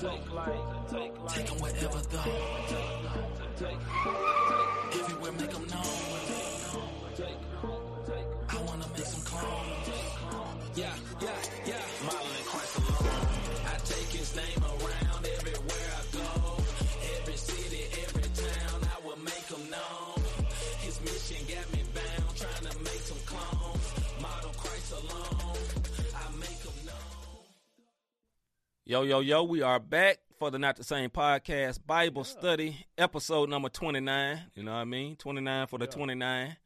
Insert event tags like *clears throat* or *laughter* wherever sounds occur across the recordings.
Take them wherever though. Everywhere make them known. I wanna make some clones. Yeah, yeah, yeah. Modeling Christ alone. I take his name around Yo, yo, yo, we are back for the Not the Same podcast Bible study, episode number 29. You know what I mean? 29 for the 29.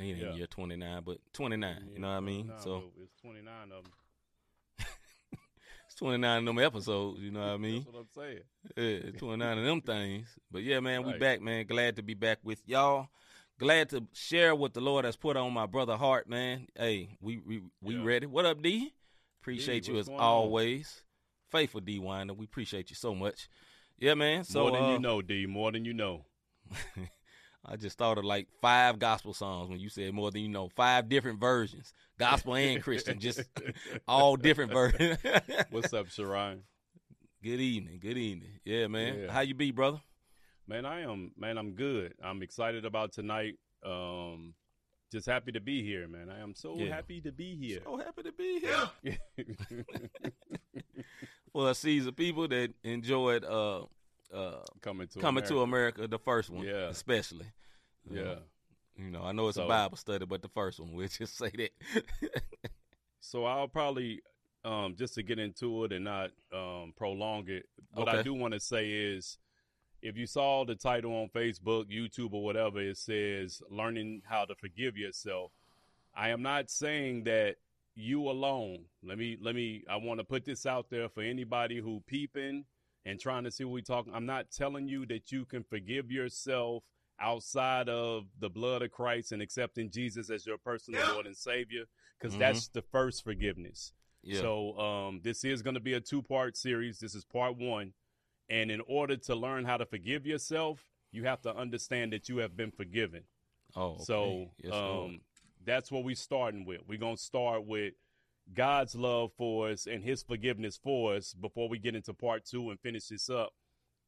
Ain't Yeah. year 29, but 29. You know what I mean? So it's 29 of them. it's 29 of them episodes. You know what I *laughs* mean? That's what I'm saying. Yeah, it's 29 of them *laughs* things. But yeah, man, we back, man. Glad to be back with y'all. Glad to share what the Lord has put on my brother heart, man. Hey, we we, we Yeah. ready. What up, D? Appreciate you as always. on? Faithful D Winder. We appreciate you so much. Yeah, man. So more than uh, you know, D. More than you know. *laughs* I just thought of like five gospel songs when you said more than you know. Five different versions, gospel and Christian, just *laughs* all different versions. *laughs* What's up, Sharon? good evening, good evening. Yeah, man. Yeah. How you be, brother? Man, I am. Man, I'm good. I'm excited about tonight. Um, just happy to be here, man. I am so Yeah. happy to be here. So happy to be here. For a season people that enjoyed uh uh coming to coming to America. America, the first one, Yeah. especially. Yeah. You know, I know it's a Bible study, but the first one, *laughs* we'll just say that. So I'll probably um, just to get into it and not um, prolong it. What I do want to say is, if you saw the title on Facebook, YouTube, or whatever, it says "Learning How to Forgive Yourself." I am not saying that you alone. Let me let me. I want to put this out there for anybody who peeping and trying to see what we talking. I'm not telling you that you can forgive yourself outside of the blood of Christ and accepting Jesus as your personal Lord and Savior, because Mhm. that's the first forgiveness. yeah. So um, this is going to be a two part series. This is part one. And in order to learn how to forgive yourself, you have to understand that you have been forgiven. oh, okay. So Yes, Lord. um, that's what we're starting with. We're going to start with God's love for us and his forgiveness for us before we get into part two and finish this up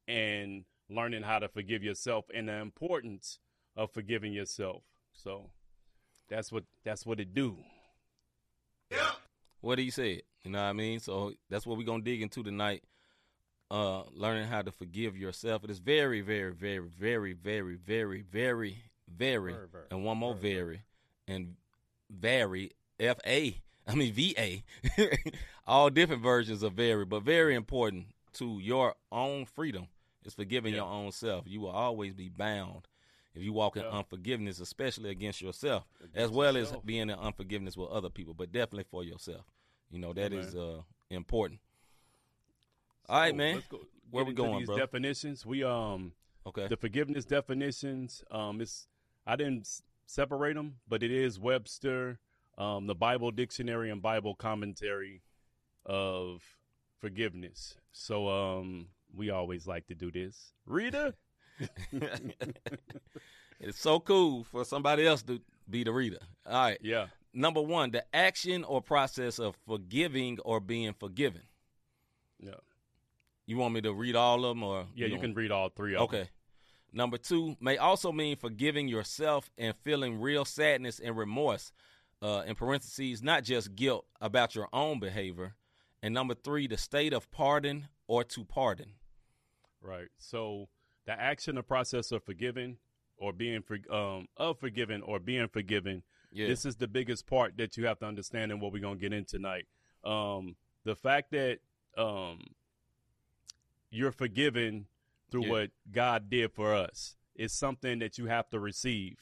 and learning how to forgive yourself and the importance of forgiving yourself. So that's what that's what it do. Yeah. what he said. You know what I mean? So that's what we're gonna dig into tonight. Uh learning how to forgive yourself. It is very, very, very, very, very, very, very, very, Very, very, and one more very, very, and very F A. I mean V A. *laughs* All different versions of vary, but very important to your own freedom is forgiving Yeah. your own self. You will always be bound if you walk in Yeah. unforgiveness, especially against yourself, as Against well as being in unforgiveness with other people, but definitely for yourself. You know that Yeah, is uh important. All right, man. go- Where we going, these bro? Definitions. We um Okay. the forgiveness definitions. Um, it's I didn't separate them, but it is Webster, um, the Bible Dictionary and Bible Commentary of forgiveness. So um, we always like to do this. Reader. *laughs* it's so cool for somebody else to be the reader. All right. Yeah. Number one, the action or process of forgiving or being forgiven. Yeah. You want me to read all of them, or Yeah. You don't- can read all three of them. Okay. Number two may also mean forgiving yourself and feeling real sadness and remorse. Uh, in parentheses, not just guilt about your own behavior. And number three, the state of pardon or to pardon. Right. So the action the process of forgiving or being for, um, of forgiving or being forgiven Yeah. This is the biggest part that you have to understand and what we're gonna get in tonight. Um, the fact that um, you're forgiven through Yeah. what God did for us It's something that you have to receive.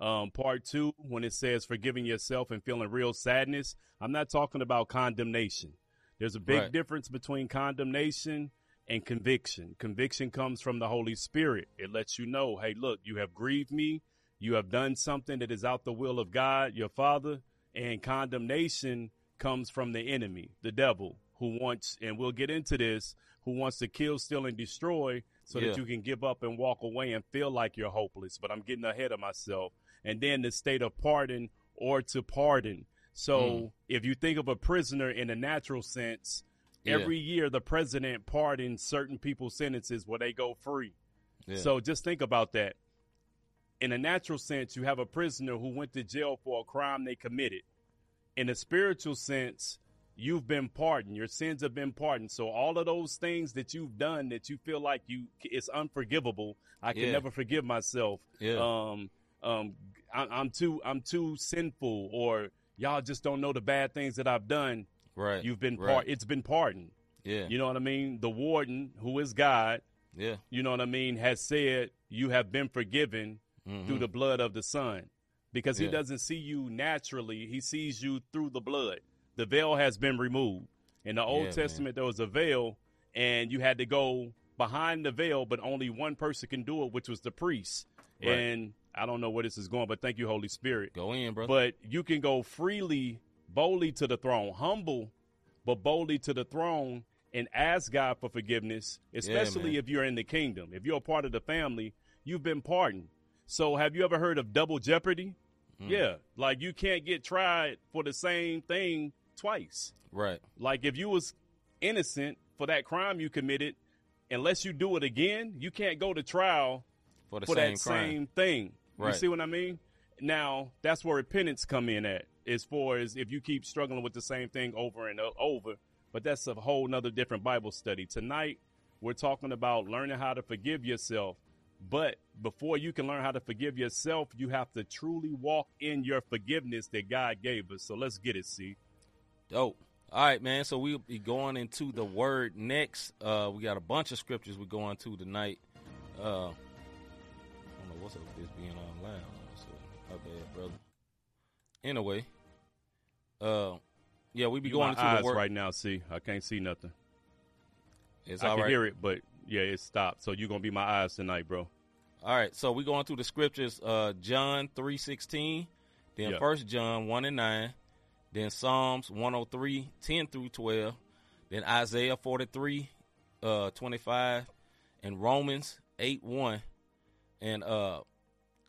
Um, part two, when it says forgiving yourself and feeling real sadness, I'm not talking about condemnation. There's a big Right. difference between condemnation and conviction. Conviction comes from the Holy Spirit. It lets you know, hey, look, you have grieved me. You have done something that is out the will of God, your Father. And condemnation comes from the enemy, the devil, who wants, and we'll get into this, who wants to kill, steal, and destroy so Yeah. that you can give up and walk away and feel like you're hopeless. But I'm getting ahead of myself. And then the state of pardon or to pardon. So Mm. if you think of a prisoner in a natural sense, Yeah. Every year, the president pardons certain people's sentences where they go free. Yeah. So just think about that. In a natural sense, you have a prisoner who went to jail for a crime they committed. In a spiritual sense, you've been pardoned. Your sins have been pardoned. So all of those things that you've done that you feel like you it's unforgivable. I can Yeah. never forgive myself. Yeah. Um, um, I, I'm too I'm too sinful, or y'all just don't know the bad things that I've done. right. You've been right. par- It's been pardoned. Yeah. You know what I mean? The warden, who is God, yeah. you know what I mean, has said you have been forgiven Mhm. through the blood of the Son. Because he doesn't see you naturally, he sees you through the blood. The veil has been removed. In the Old Yeah, man. Testament, there was a veil, and you had to go behind the veil, but only one person can do it, which was the priest. Right. And I don't know where this is going, but thank you, Holy Spirit. Go in, brother. But you can go freely, boldly to the throne, humble, but boldly to the throne and ask God for forgiveness, especially man. if you're in the kingdom. If you're a part of the family, you've been pardoned. So have you ever heard of double jeopardy? Mm. Yeah. Like you can't get tried for the same thing twice. right. Like if you was innocent for that crime you committed, unless you do it again, you can't go to trial For the for same that crime. same thing. Right. You see what I mean? Now that's where repentance come in at, as far as if you keep struggling with the same thing over and over. But that's a whole nother different Bible study. Tonight we're talking about learning how to forgive yourself. But before you can learn how to forgive yourself, you have to truly walk in your forgiveness that God gave us. So let's get it, see. Dope. All right, man. So we'll be going into the word next. Uh, we got a bunch of scriptures we're going to tonight. Uh, I don't know what's up with this being online. So, my bad, brother. Anyway, uh, yeah, we be You going into eyes the word. right now. See, I can't see nothing. It's I can right. hear it, but yeah, it stopped. So you're gonna be my eyes tonight, bro. All right, so we're going through the scriptures, uh, John three sixteen, then Yeah. First John one and nine, then Psalms 103, 10 through twelve, then Isaiah forty three, uh, twenty five, and Romans eight one, and uh,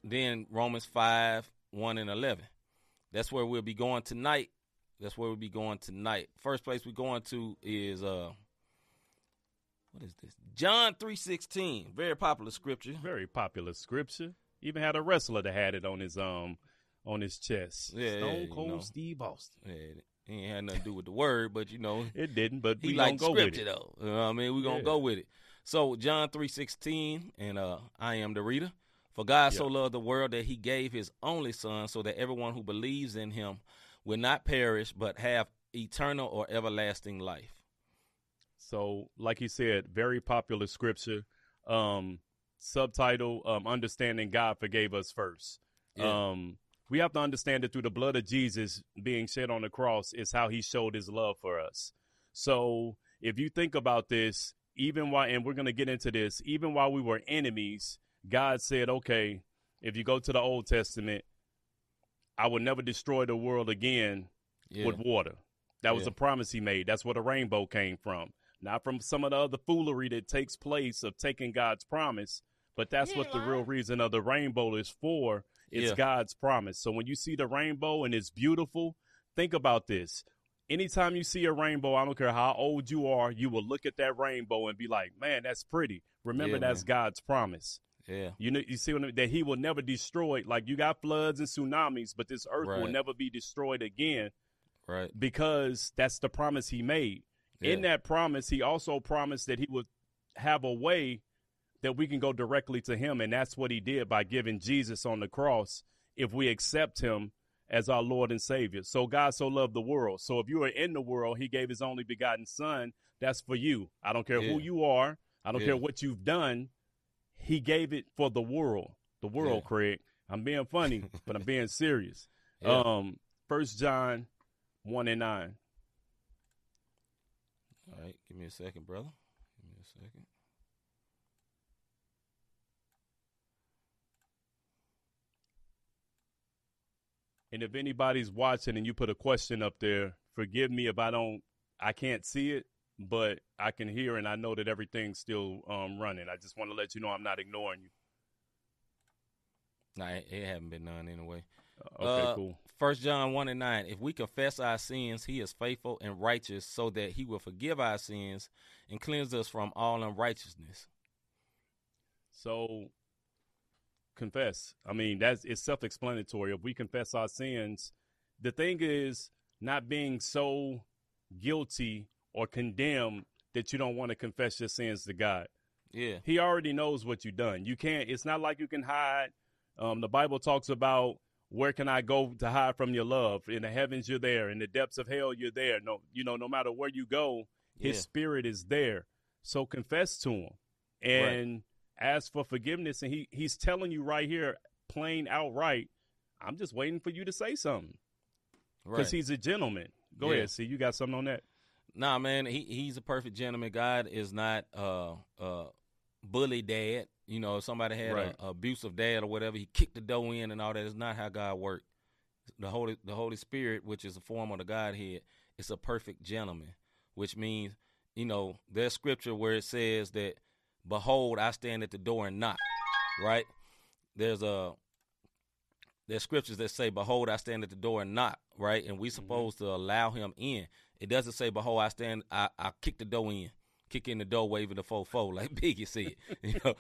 then Romans five one and eleven. That's where we'll be going tonight. That's where we'll be going tonight. First place we're going to is uh, what is this? John three sixteen, very popular scripture. Very popular scripture. Even had a wrestler that had it on his um on his chest. Yeah, Stone Cold you know. Steve Austin. Yeah, it ain't had nothing to do with the word, but you know, It didn't, but he we gonna go with it. though. You know what I mean? We're gonna Yeah. go with it. So John three sixteen, and uh I am the reader. For God so loved the world that he gave his only son, so that everyone who believes in him will not perish but have eternal or everlasting life. So, like he said, very popular scripture. Um, subtitle: um, Understanding God forgave us first. Yeah. Um, we have to understand that through the blood of Jesus being shed on the cross is how He showed His love for us. So, if you think about this, even while and we're going to get into this, even while we were enemies, God said, "Okay, if you go to the Old Testament, I will never destroy the world again Yeah. with water. That was Yeah. a promise he made. That's where the rainbow came from. Not from some of the other foolery that takes place of taking God's promise, but that's what the real reason of the rainbow is for. It's Yeah. God's promise. So when you see the rainbow and it's beautiful, think about this. Anytime you see a rainbow, I don't care how old you are, you will look at that rainbow and be like, "Man, that's pretty." Remember, Yeah, that's man. God's promise. yeah. You know, you see what I mean? That He will never destroy. Like you got floods and tsunamis, but this earth will never be destroyed again Right. because that's the promise he made. In that promise, he also promised that he would have a way that we can go directly to him. And that's what he did by giving Jesus on the cross if we accept him as our Lord and Savior. So God so loved the world. So if you are in the world, he gave his only begotten son. That's for you. I don't care who you are. I don't Yeah. care what you've done. He gave it for the world. The world, Yeah. Craig. I'm being funny, *laughs* but I'm being serious. Yeah. Um, First John one and nine. All right. Give me a second, brother. Give me a second. And if anybody's watching and you put a question up there, forgive me if I don't, I can't see it, but I can hear and I know that everything's still um, running. I just want to let you know I'm not ignoring you. Nah, it, it haven't been none anyway. Okay, Uh, cool. First John one and nine. If we confess our sins, He is faithful and righteous, so that He will forgive our sins and cleanse us from all unrighteousness. So confess. I mean, that's it's self-explanatory. If we confess our sins, the thing is not being so guilty or condemned that you don't want to confess your sins to God. Yeah, He already knows what you've done. You can't. It's not like you can hide. Um, the Bible talks about where can I go to hide from your love? In the heavens, you're there. In the depths of hell, you're there. No, you know, no matter where you go, His Yeah. Spirit is there. So confess to Him and ask for forgiveness. And He He's telling you right here, plain outright. I'm just waiting for you to say something because right. He's a gentleman. Go Yeah. ahead. See, you got something on that? Nah, man, he he's a perfect gentleman. God is not uh uh bully dad. You know, if somebody had Right. a, abusive dad or whatever, he kicked the door in and all that. Is not how God worked. The Holy the Holy Spirit, which is a form of the Godhead, is a perfect gentleman, which means, you know, there's scripture where it says that, "Behold, I stand at the door and knock." Right? There's a there's scriptures that say, "Behold, I stand at the door and knock." Right? And we mm-hmm. supposed to allow him in. It doesn't say, "Behold, I stand." I, I kick the door in, kick in the door, waving the fofo like *laughs* Biggie said. You know,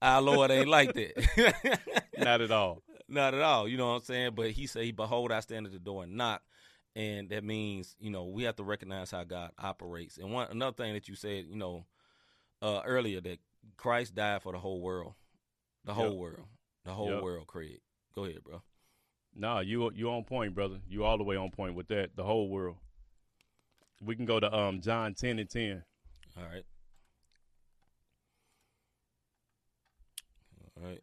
our Lord ain't like that. *laughs* Not at all. Not at all. You know what I'm saying? But he said, "Behold, I stand at the door and knock," and that means you know we have to recognize how God operates. And one another thing that you said, you know, uh, earlier that Christ died for the whole world, the whole Yep. world, the whole Yep. world. Craig, go ahead, bro. No, you you on point, brother. You all the way on point with that. The whole world. We can go to um John ten and ten. All right. All right.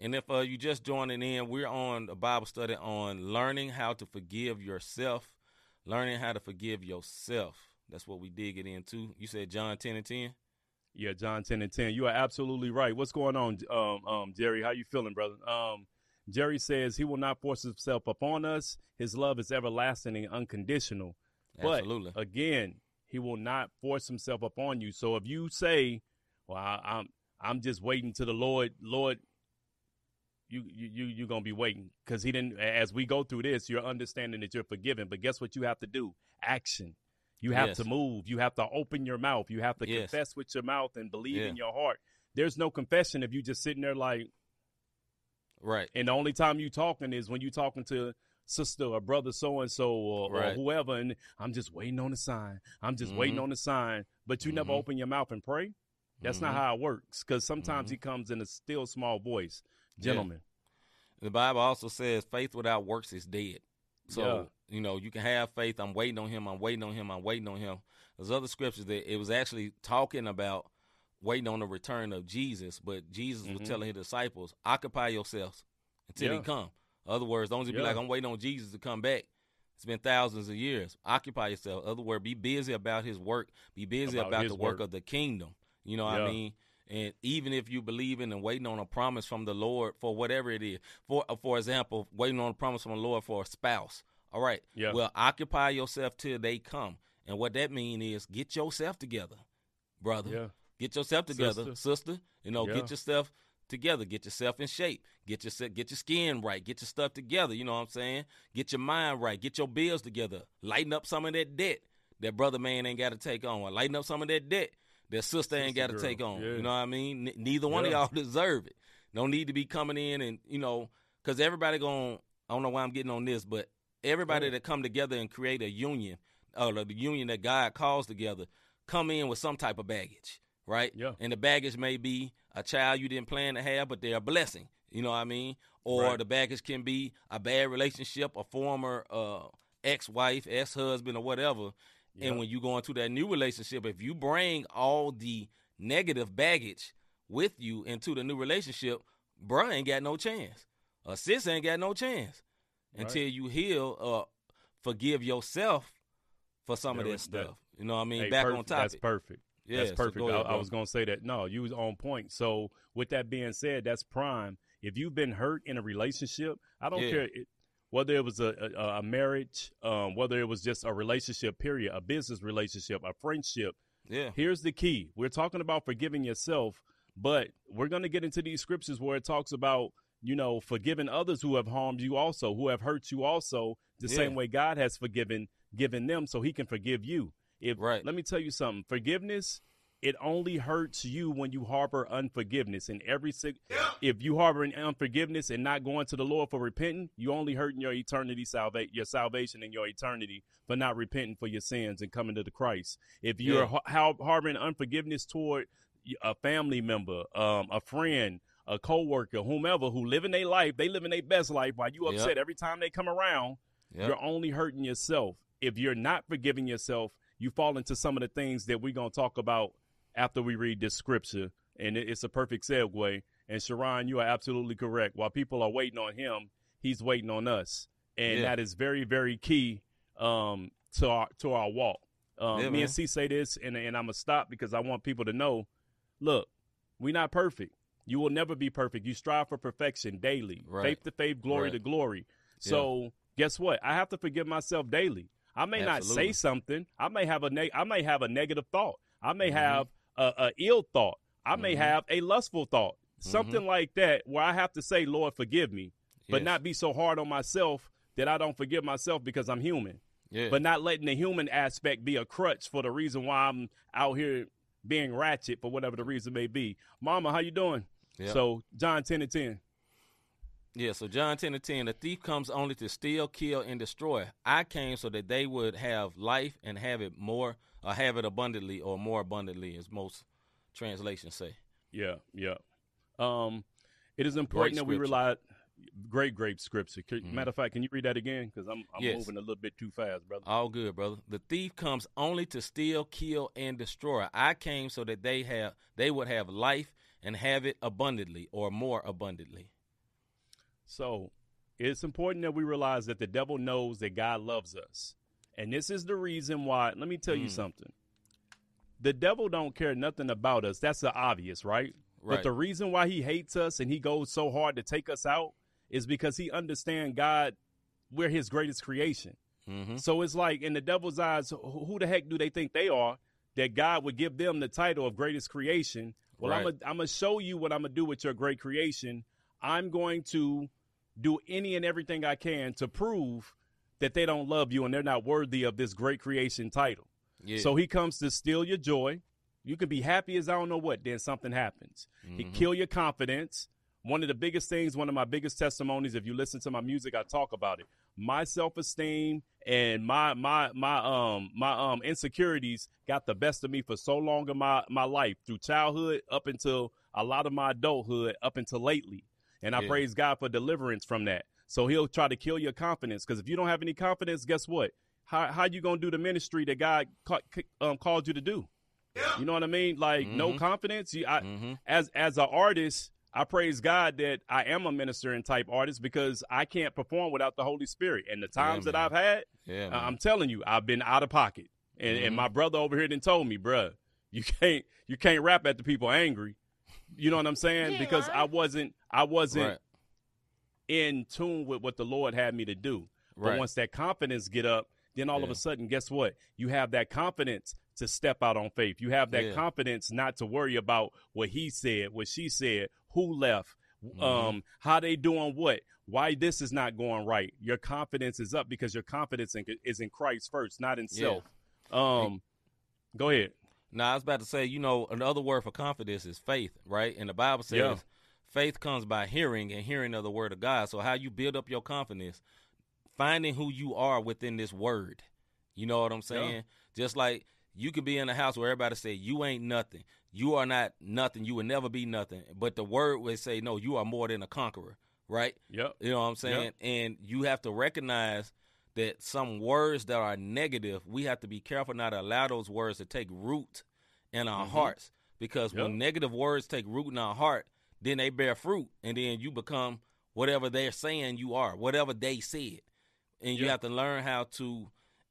And if uh, you just joining in, we're on a Bible study on learning how to forgive yourself, learning how to forgive yourself. That's what we dig it into. You said John 10 and 10? Yeah, John ten and ten. You are absolutely right. What's going on, um, um, Jerry? How you feeling, brother? Um, Jerry says he will not force himself upon us. His love is everlasting and unconditional. Absolutely. But again, he will not force himself upon you. So if you say, "Well, I, I'm I'm just waiting to the Lord," Lord, you you you you're gonna be waiting because he didn't. As we go through this, you're understanding that you're forgiven. But guess what? You have to do action. You have Yes. to move. You have to open your mouth. You have to Yes. confess with your mouth and believe Yeah. in your heart. There's no confession if you just sitting there like, right. and the only time you talking is when you talking to sister or brother so and so or whoever, and I'm just waiting on the sign. I'm just waiting Mhm. on the sign, but you never Mhm. open your mouth and pray. That's not Mhm. how it works. Because sometimes he comes in a still small voice, Yeah. gentlemen. The Bible also says faith without works is dead. So, you know, you can have faith. I'm waiting on him. I'm waiting on him. I'm waiting on him. There's other scriptures that it was actually talking about waiting on the return of Jesus, but Jesus Mhm. was telling his disciples, occupy yourselves until Yeah. he come. Other words, don't just be like, I'm waiting on Jesus to come back. It's been thousands of years. Occupy yourself. Other words, be busy about his work. Be busy About about, the work work. of the kingdom. You know what I mean? And even if you believing and waiting on a promise from the Lord for whatever it is, for uh, for example, waiting on a promise from the Lord for a spouse. All right. Yeah. Well, occupy yourself till they come. And what that mean is get yourself together, brother. Yeah. Get yourself together, Sister. sister. You know, Yeah. get yourself together. Get yourself in shape. Get your get your skin right. Get your stuff together. You know what I'm saying? Get your mind right. Get your bills together. Lighten up some of that debt that brother man ain't got to take on. Lighten up some of that debt that sister ain't got to take on. yeah. You know what I mean? N- neither one Yeah. of y'all *laughs* deserve it. No need to be coming in and you know, because everybody going. I don't know why I'm getting on this, but everybody ahead. that come together and create a union, or the union that God calls together, come in with some type of baggage, right? Yeah. And the baggage may be a child you didn't plan to have, but they're a blessing. You know what I mean? Or Right. the baggage can be a bad relationship, a former uh, ex-wife, ex-husband, or whatever. And when you go into that new relationship, if you bring all the negative baggage with you into the new relationship, bruh ain't got no chance. A sis ain't got no chance Right. until you heal or forgive yourself for some of that is that. stuff. You know what I mean? Hey, Back perfect. on topic. That's perfect. Yeah, that's perfect. go ahead, I, I was going to say that. No, you was on point. So with that being said, that's prime. If you've been hurt in a relationship, I don't Yeah. care it, whether it was a, a, a marriage, um, whether it was just a relationship, period, a business relationship, a friendship. Yeah. Here's the key. We're talking about forgiving yourself, but we're going to get into these scriptures where it talks about you know, forgiving others who have harmed you also, who have hurt you also, the Yeah. same way God has forgiven given them so he can forgive you. If Right. let me tell you something, forgiveness it only hurts you when you harbor unforgiveness. And every sig- if you harbor an unforgiveness and not going to the Lord for repenting, you only hurting your eternity your salvation and your eternity for not repenting for your sins and coming to the Christ. If you're Yeah. har- har- harboring unforgiveness toward a family member, um, a friend, a coworker, whomever who living their life, they living their best life while you Yep. upset every time they come around, Yep. you're only hurting yourself. If you're not forgiving yourself, you fall into some of the things that we're going to talk about after we read this scripture. And it's a perfect segue. And Sharon, you are absolutely correct. While people are waiting on him, he's waiting on us. And Yeah. that is very, very key um, to our to our walk. Um, Yeah, me and C say this, and, and I'm going to stop because I want people to know look, we're not perfect. You will never be perfect. You strive for perfection daily, Right. faith to faith, glory Right. to glory. So guess what? I have to forgive myself daily. I may not say something. I may have a neg- I may have a negative thought. I may Mhm. have a, a ill thought. I may Mhm. have a lustful thought. Something like that where I have to say, Lord, forgive me, but Yes. not be so hard on myself that I don't forgive myself because I'm human. Yeah. But not letting the human aspect be a crutch for the reason why I'm out here being ratchet for whatever the reason may be. Mama, how you doing? Yep. So John 10 and 10. Yeah, so John 10 and 10, the thief comes only to steal, kill, and destroy. I came so that they would have life and have it more, or have it abundantly, or more abundantly, as most translations say. Yeah, yeah. Um, it is important that we rely. Great, great scripture. Mhm. Matter of fact, can you read that again? Because I'm, I'm Yes. moving a little bit too fast, brother. All good, brother. The thief comes only to steal, kill, and destroy. I came so that they have they would have life and have it abundantly, or more abundantly. So it's important that we realize that the devil knows that God loves us. And this is the reason why, let me tell you Mm. something. The devil don't care nothing about us. That's the obvious, right? Right. But the reason why he hates us and he goes so hard to take us out is because he understands God, we're his greatest creation. hmm So it's like in the devil's eyes, who the heck do they think they are that God would give them the title of greatest creation? Well, I'm Right. I'm gonna show you what I'm gonna do with your great creation. I'm going to do any and everything I can to prove that they don't love you and they're not worthy of this great creation title. Yeah. So he comes to steal your joy. You can be happy as I don't know what, then something happens. He Mhm. kill your confidence. One of the biggest things, one of my biggest testimonies, if you listen to my music, I talk about it. My self-esteem and my my my um my um insecurities got the best of me for so long in my my life through childhood up until a lot of my adulthood up until lately. And I Yeah. praise God for deliverance from that. So he'll try to kill your confidence because if you don't have any confidence, guess what? How how you gonna do the ministry that God ca- um, called you to do? Yeah. You know what I mean? Like no Mhm. confidence. You, I, hmm as as an artist, I praise God that I am a minister and type artist because I can't perform without the Holy Spirit. And the times that. I've had, Yeah. uh. I'm telling you, I've been out of pocket. And, and Mhm. my brother over here done told me, bruh, you can't you can't rap at the people angry. You know what I'm saying? because I wasn't I wasn't right. in tune with what the Lord had me to do. But Right. once that confidence get up, then all of a sudden, guess what? You have that confidence to step out on faith. You have that Yeah. confidence not to worry about what he said, what she said, who left, Mhm. um, how they doing what, why this is not going right. Your confidence is up because your confidence in, is in Christ first, not in Yeah. self. Um, go ahead. Now I was about to say, you know, another word for confidence is faith, right? And the Bible says Yeah. Faith comes by hearing and hearing of the word of God. So how you build up your confidence, finding who you are within this word. You know what I'm saying? Just like you could be in a house where everybody say you ain't nothing. You are not nothing. You will never be nothing. But the word would say, no, you are more than a conqueror, right? Yep. You know what I'm saying? And you have to recognize that some words that are negative, we have to be careful not to allow those words to take root in our Mhm. hearts. Because Yep. when negative words take root in our heart, then they bear fruit, and then you become whatever they're saying you are, whatever they said. And you Yep. have to learn how to,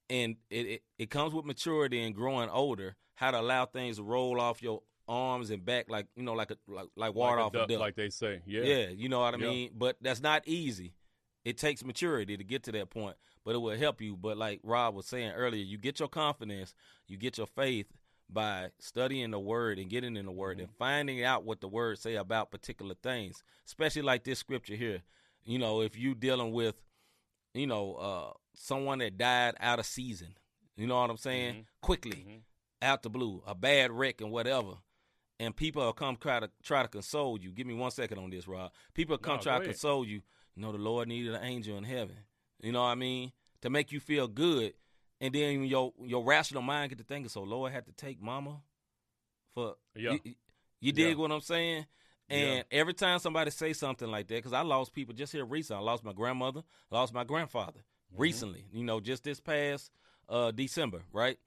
and it, it, it comes with maturity and growing older, how to allow things to roll off your arms and back like you know like a like, like water like off a a duck, duck. like they say. Yeah. Yeah, you know what I mean? But that's not easy. It takes maturity to get to that point, but it will help you. But like Rob was saying earlier, you get your confidence, you get your faith by studying the word and getting in the word and finding out what the word say about particular things, especially like this scripture here. You know, if you dealing with, you know, uh, someone that died out of season, you know what I'm saying? Mhm. Quickly, Mhm. out the blue, a bad wreck and whatever. And people will come try to try to console you. Give me one second on this, Rob. People come No, try to console you. You know, the Lord needed an angel in heaven. You know what I mean? To make you feel good. And then your your rational mind get to thinking, so Lord had to take mama for Yeah. you, you dig Yeah. what I'm saying? And every time somebody say something like that, because I lost people just here recently. I lost my grandmother, lost my grandfather Mm-hmm. recently. You know, just this past uh, December, right?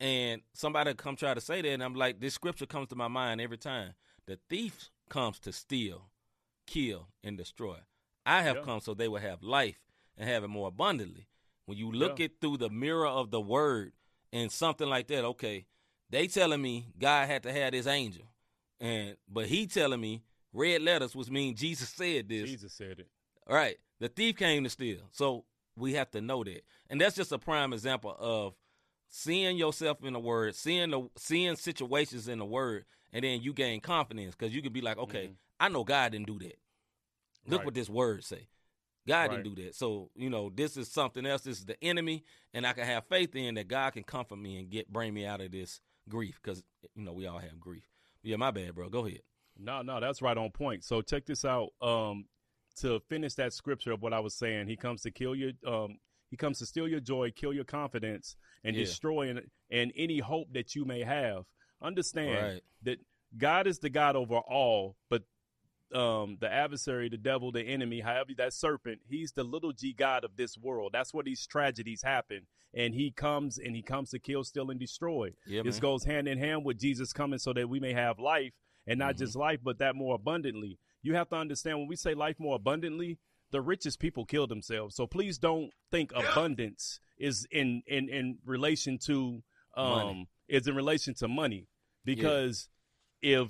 And somebody come try to say that, and I'm like, this scripture comes to my mind every time. The thief comes to steal, kill, and destroy. I have Yeah. come so they will have life and have it more abundantly. When you look Yeah. it through the mirror of the word and something like that, okay, they telling me God had to have this angel, and but he telling me red letters, which mean Jesus said this. Jesus said it. All right. The thief came to steal. So we have to know that. And that's just a prime example of seeing yourself in the word, seeing the seeing situations in the word, and then you gain confidence because you can be like, okay, Mhm. I know God didn't do that. Look Right. what this word say. God Right. didn't do that. So, you know, this is something else. This is the enemy, and I can have faith in that God can comfort me and get bring me out of this grief because you know we all have grief. Yeah, my bad, bro. Go ahead. No, no, that's right on point. So check this out. Um, to finish that scripture of what I was saying, he comes to kill your um he comes to steal your joy, kill your confidence, and Yeah. destroy and, and any hope that you may have. Understand Right. that God is the God over all, but um the adversary, the devil, the enemy, however that serpent, he's the little g God of this world. That's where these tragedies happen. And he comes and he comes to kill, steal, and destroy. Yeah, This man. goes hand in hand with Jesus coming so that we may have life and not Mhm. just life, but that more abundantly. You have to understand when we say life more abundantly, the richest people kill themselves. So please don't think abundance is in in in relation to um Money. is in relation to money because if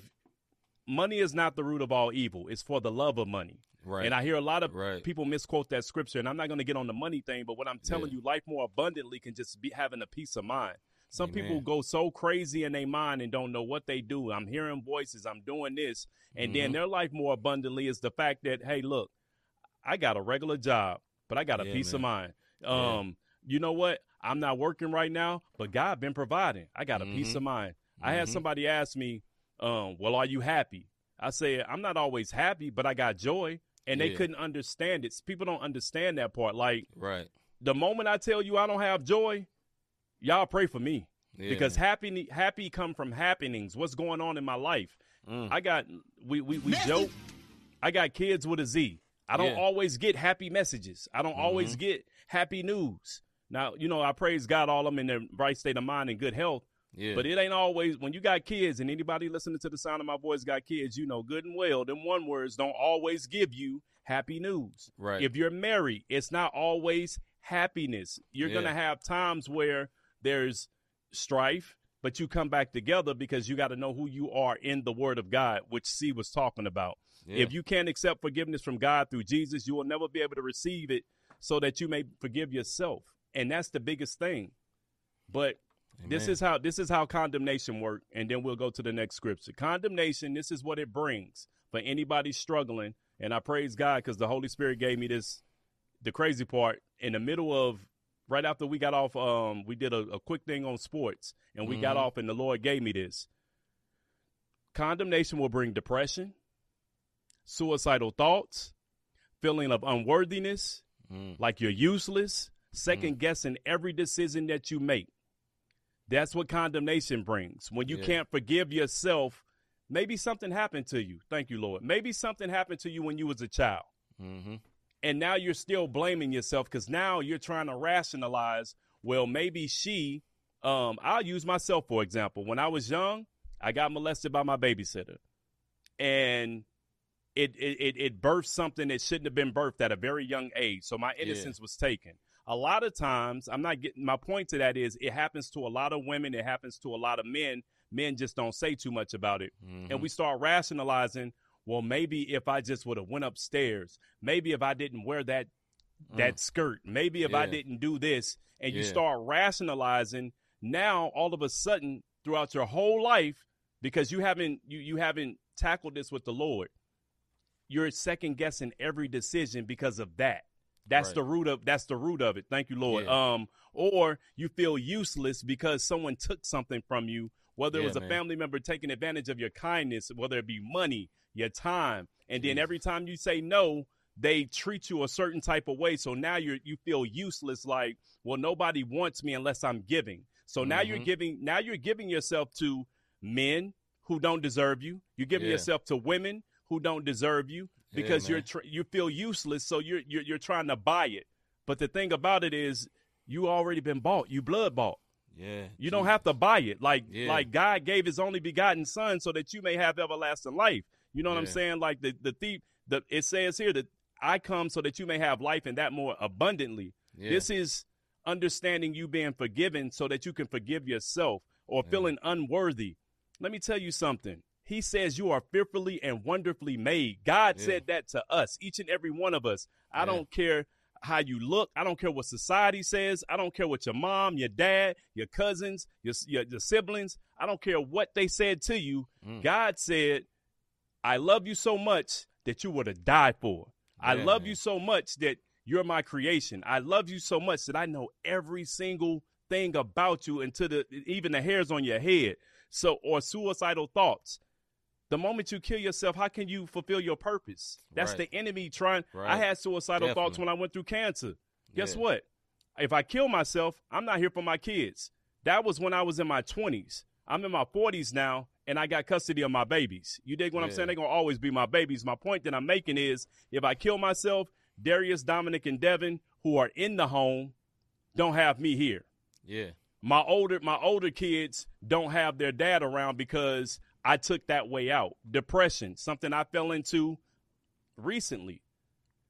money is not the root of all evil, it's for the love of money. right. And I hear a lot of Right. people misquote that scripture, and I'm not going to get on the money thing, but what I'm telling Yeah. you, life more abundantly can just be having a peace of mind. Some Amen. people go so crazy in their mind and don't know what they do. I'm hearing voices, I'm doing this, and then Mhm. their life more abundantly is the fact that, hey, look, I got a regular job, but I got a Yeah, peace of mind. Yeah. Um, you know what? I'm not working right now, but God been providing. I got a peace Mhm. of mind. I had Mhm. somebody ask me, um, well, are you happy? I said, I'm not always happy, but I got joy. And they Yeah. couldn't understand it. People don't understand that part. Like right. the moment I tell you I don't have joy, y'all pray for me Yeah, because happy happy come from happenings. What's going on in my life? Mm. I got we we, we joke. I got kids with a Z. I don't Yeah. always get happy messages. I don't always Mhm. get happy news. Now, you know, I praise God all of them in their right state of mind and good health. Yeah. But it ain't always when you got kids and anybody listening to the sound of my voice got kids, you know good and well, them one words don't always give you happy news. right. If you're married, it's not always happiness. You're Yeah. going to have times where there's strife, but you come back together because you got to know who you are in the word of God, which C was talking about. yeah. If you can't accept forgiveness from God through Jesus, you will never be able to receive it so that you may forgive yourself. And that's the biggest thing. But this is how this is how condemnation work and then we'll go to the next scripture. Condemnation, this is what it brings for anybody struggling and I praise God cuz the Holy Spirit gave me this the crazy part in the middle of right after we got off um we did a, a quick thing on sports and we got Mhm. off and the Lord gave me this. Condemnation will bring depression, suicidal thoughts, feeling of unworthiness, Mm. like you're useless, second guessing every decision that you make. That's what condemnation brings. When you Yeah. can't forgive yourself, maybe something happened to you. Thank you, Lord. Maybe something happened to you when you was a child. Mm-hmm. And now you're still blaming yourself because now you're trying to rationalize, well, maybe she, um, I'll use myself for example. When I was young, I got molested by my babysitter. And it it it, it birthed something that shouldn't have been birthed at a very young age. So my innocence was taken. A lot of times, I'm not getting my point to that is it happens to a lot of women, it happens to a lot of men. Men just don't say too much about it. Mm-hmm. And we start rationalizing, well, maybe if I just would have went upstairs, maybe if I didn't wear that that skirt, maybe if I Mm. Didn't do this, and you start rationalizing, now all of a sudden throughout your whole life because you haven't you you haven't tackled this with the Lord. You're second guessing every decision because of that. That's Right. the root of that's the root of it. Thank you, Lord. Yeah. Um, or you feel useless because someone took something from you, whether it Yeah, was a man. family member taking advantage of your kindness, whether it be money, your time, and then every time you say no, they treat you a certain type of way. So now you you feel useless. Like, well, nobody wants me unless I'm giving. So now you're Mhm. giving. Now you're giving yourself to men who don't deserve you. You're giving Yeah. yourself to women who don't deserve you Yeah, because you're tr- you feel useless. So you're, you're you're trying to buy it. But the thing about it is, you already been bought. You blood bought. Yeah. You don't have to buy it. Like Yeah. like God gave His only begotten Son so that you may have everlasting life. You know what I'm saying? Like the the thief. The it says here that I come so that you may have life and that more abundantly. Yeah. This is understanding you being forgiven so that you can forgive yourself or Yeah. feeling unworthy. Let me tell you something. He says you are fearfully and wonderfully made. God Yeah. said that to us, each and every one of us. I Yeah. don't care how you look. I don't care what society says. I don't care what your mom, your dad, your cousins, your, your, your siblings, I don't care what they said to you. Mm. God said, I love you so much that you would have died for. I love man. you so much that you're my creation. I love you so much that I know every single thing about you and to the even the hairs on your head. So or suicidal thoughts. The moment you kill yourself, how can you fulfill your purpose? That's Right. the enemy trying. I had suicidal thoughts when I went through cancer. Guess Yeah. what? If I kill myself, I'm not here for my kids. That was when I was in my 20s. I'm in my 40s now, and I got custody of my babies. You dig what I'm saying? They're going to always be my babies. My point that I'm making is if I kill myself, Darius, Dominic, and Devin, who are in the home, don't have me here. Yeah. My older my older kids don't have their dad around because I took that way out. Depression, something I fell into recently.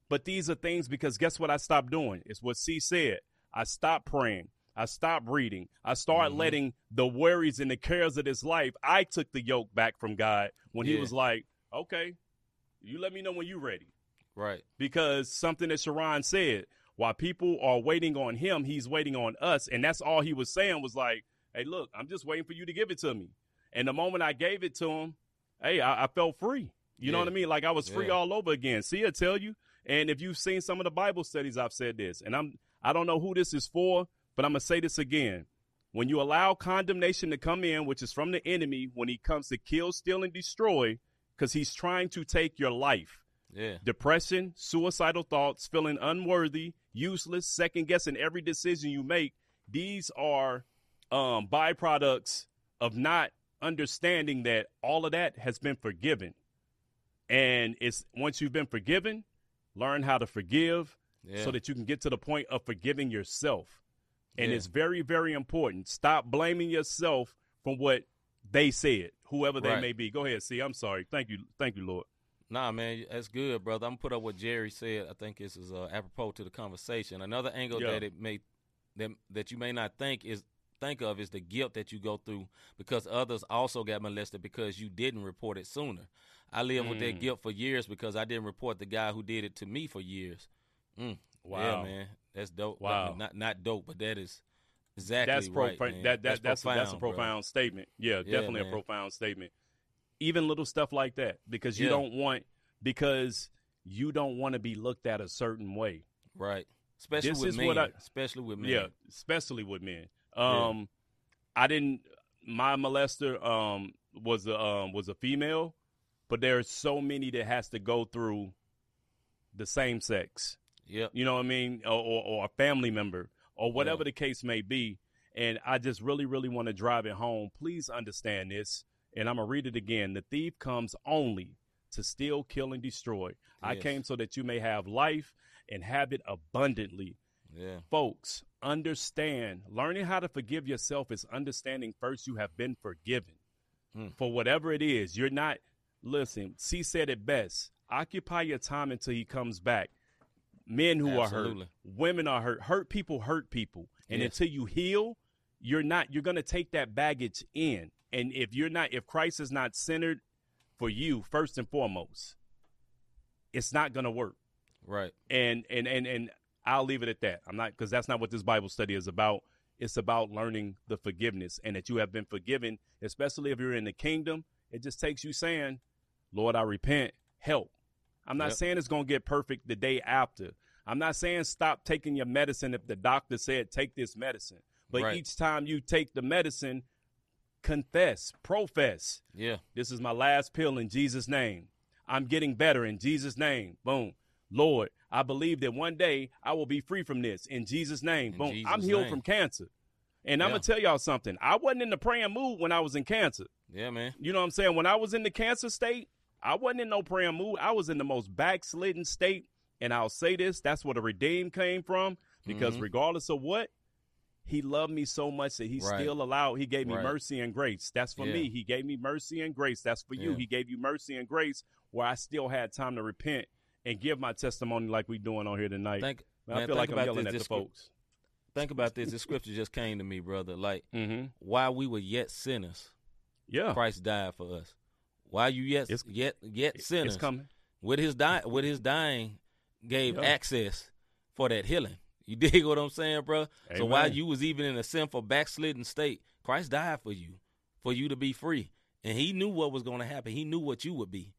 But these are things because guess what I stopped doing? It's what C said. I stopped praying. I stopped reading. I started Mhm. letting the worries and the cares of this life. I took the yoke back from God when He was like, "Okay, you let me know when you're ready." Right. because something that Sharon said, while people are waiting on him, he's waiting on us. And that's all he was saying was like, hey, look, I'm just waiting for you to give it to me. And the moment I gave it to him, hey, I, I felt free. You know what I mean? Like I was free Yeah. all over again. See, I tell you. And if you've seen some of the Bible studies, I've said this, and I'm I don't know who this is for, but I'm gonna say this again. When you allow condemnation to come in, which is from the enemy, when he comes to kill, steal, and destroy, because he's trying to take your life Yeah. depression, suicidal thoughts, feeling unworthy, useless, second guessing every decision you make. These are um, byproducts of not understanding that all of that has been forgiven. And it's once you've been forgiven, learn how to forgive Yeah. so that you can get to the point of forgiving yourself. And Yeah. it's very, very important. Stop blaming yourself from what they said, whoever they Right. may be. Go ahead, C. I'm sorry. Thank you. Thank you, Lord. Nah, man, that's good, brother. I'm gonna put up what Jerry said. I think this is uh, apropos to the conversation. Another angle Yeah. that it may that that you may not think is think of is the guilt that you go through because others also got molested because you didn't report it sooner. I lived with that Mm. guilt for years because I didn't report the guy who did it to me for years. Mm. Wow. Yeah, man, that's dope. Wow. not not dope, but that is exactly that's right. man. that, that that's that's, a, that's a bro. profound statement. Yeah, definitely a profound statement. Even little stuff like that because you Yeah. don't want because you don't want to be looked at a certain way. right? Especially This with men. I- especially with men. Yeah, especially with men. Yeah. Um, I didn't. My molester um was a um was a female, but there's so many that has to go through the same sex. Yep. you know what I mean, or, or, or a family member, or whatever the case may be. And I just really, really want to drive it home. Please understand this. And I'm going to read it again. The thief comes only to steal, kill, and destroy. I came so that you may have life and have it abundantly. Yeah. Folks, understand. Learning how to forgive yourself is understanding first you have been forgiven Hmm. for whatever it is. You're not, listen, C said it best. Occupy your time until he comes back. Men who are hurt, women are hurt. Hurt people hurt people. And Yes. until you heal, you're not, you're going to take that baggage in. And if you're not, if Christ is not centered for you, first and foremost, it's not going to work Right. and and and and I'll leave it at that. I'm not because that's not what this Bible study is about. It's about learning the forgiveness and that you have been forgiven, especially if you're in the kingdom. It just takes you saying, Lord, I repent, help. I'm not Yep. saying it's going to get perfect the day after. I'm not saying stop taking your medicine if the doctor said take this medicine. But Right. each time you take the medicine, confess, profess. Yeah. This is my last pill in Jesus' name. I'm getting better in Jesus' name. Boom. Lord, I believe that one day I will be free from this in Jesus' name. In Boom. Jesus' I'm healed name. from cancer. And I'm going to tell y'all something. I wasn't in the praying mood when I was in cancer. Yeah, man. You know what I'm saying? When I was in the cancer state, I wasn't in no praying mood. I was in the most backslidden state. And I'll say this that's where the redeemed came from because Mhm. regardless of what, he loved me so much that he Right. still allowed, he gave me Right. mercy and grace. That's for Yeah. me. He gave me mercy and grace. That's for you. He gave you mercy and grace where I still had time to repent and give my testimony like we doing on here tonight. Think, Man, I feel like I'm yelling at the folks. think about this. This scripture just came to me, brother. Like, Mm-hmm. while we were yet sinners, Yeah. Christ died for us. While you yet It's- yet yet sinners, It's coming. with his dying, with his dying, gave Yeah. access for that healing. You *laughs* dig what I'm saying, bro? So while you was even in a sinful, backslidden state, Christ died for you, for you to be free, and He knew what was going to happen. He knew what you would be.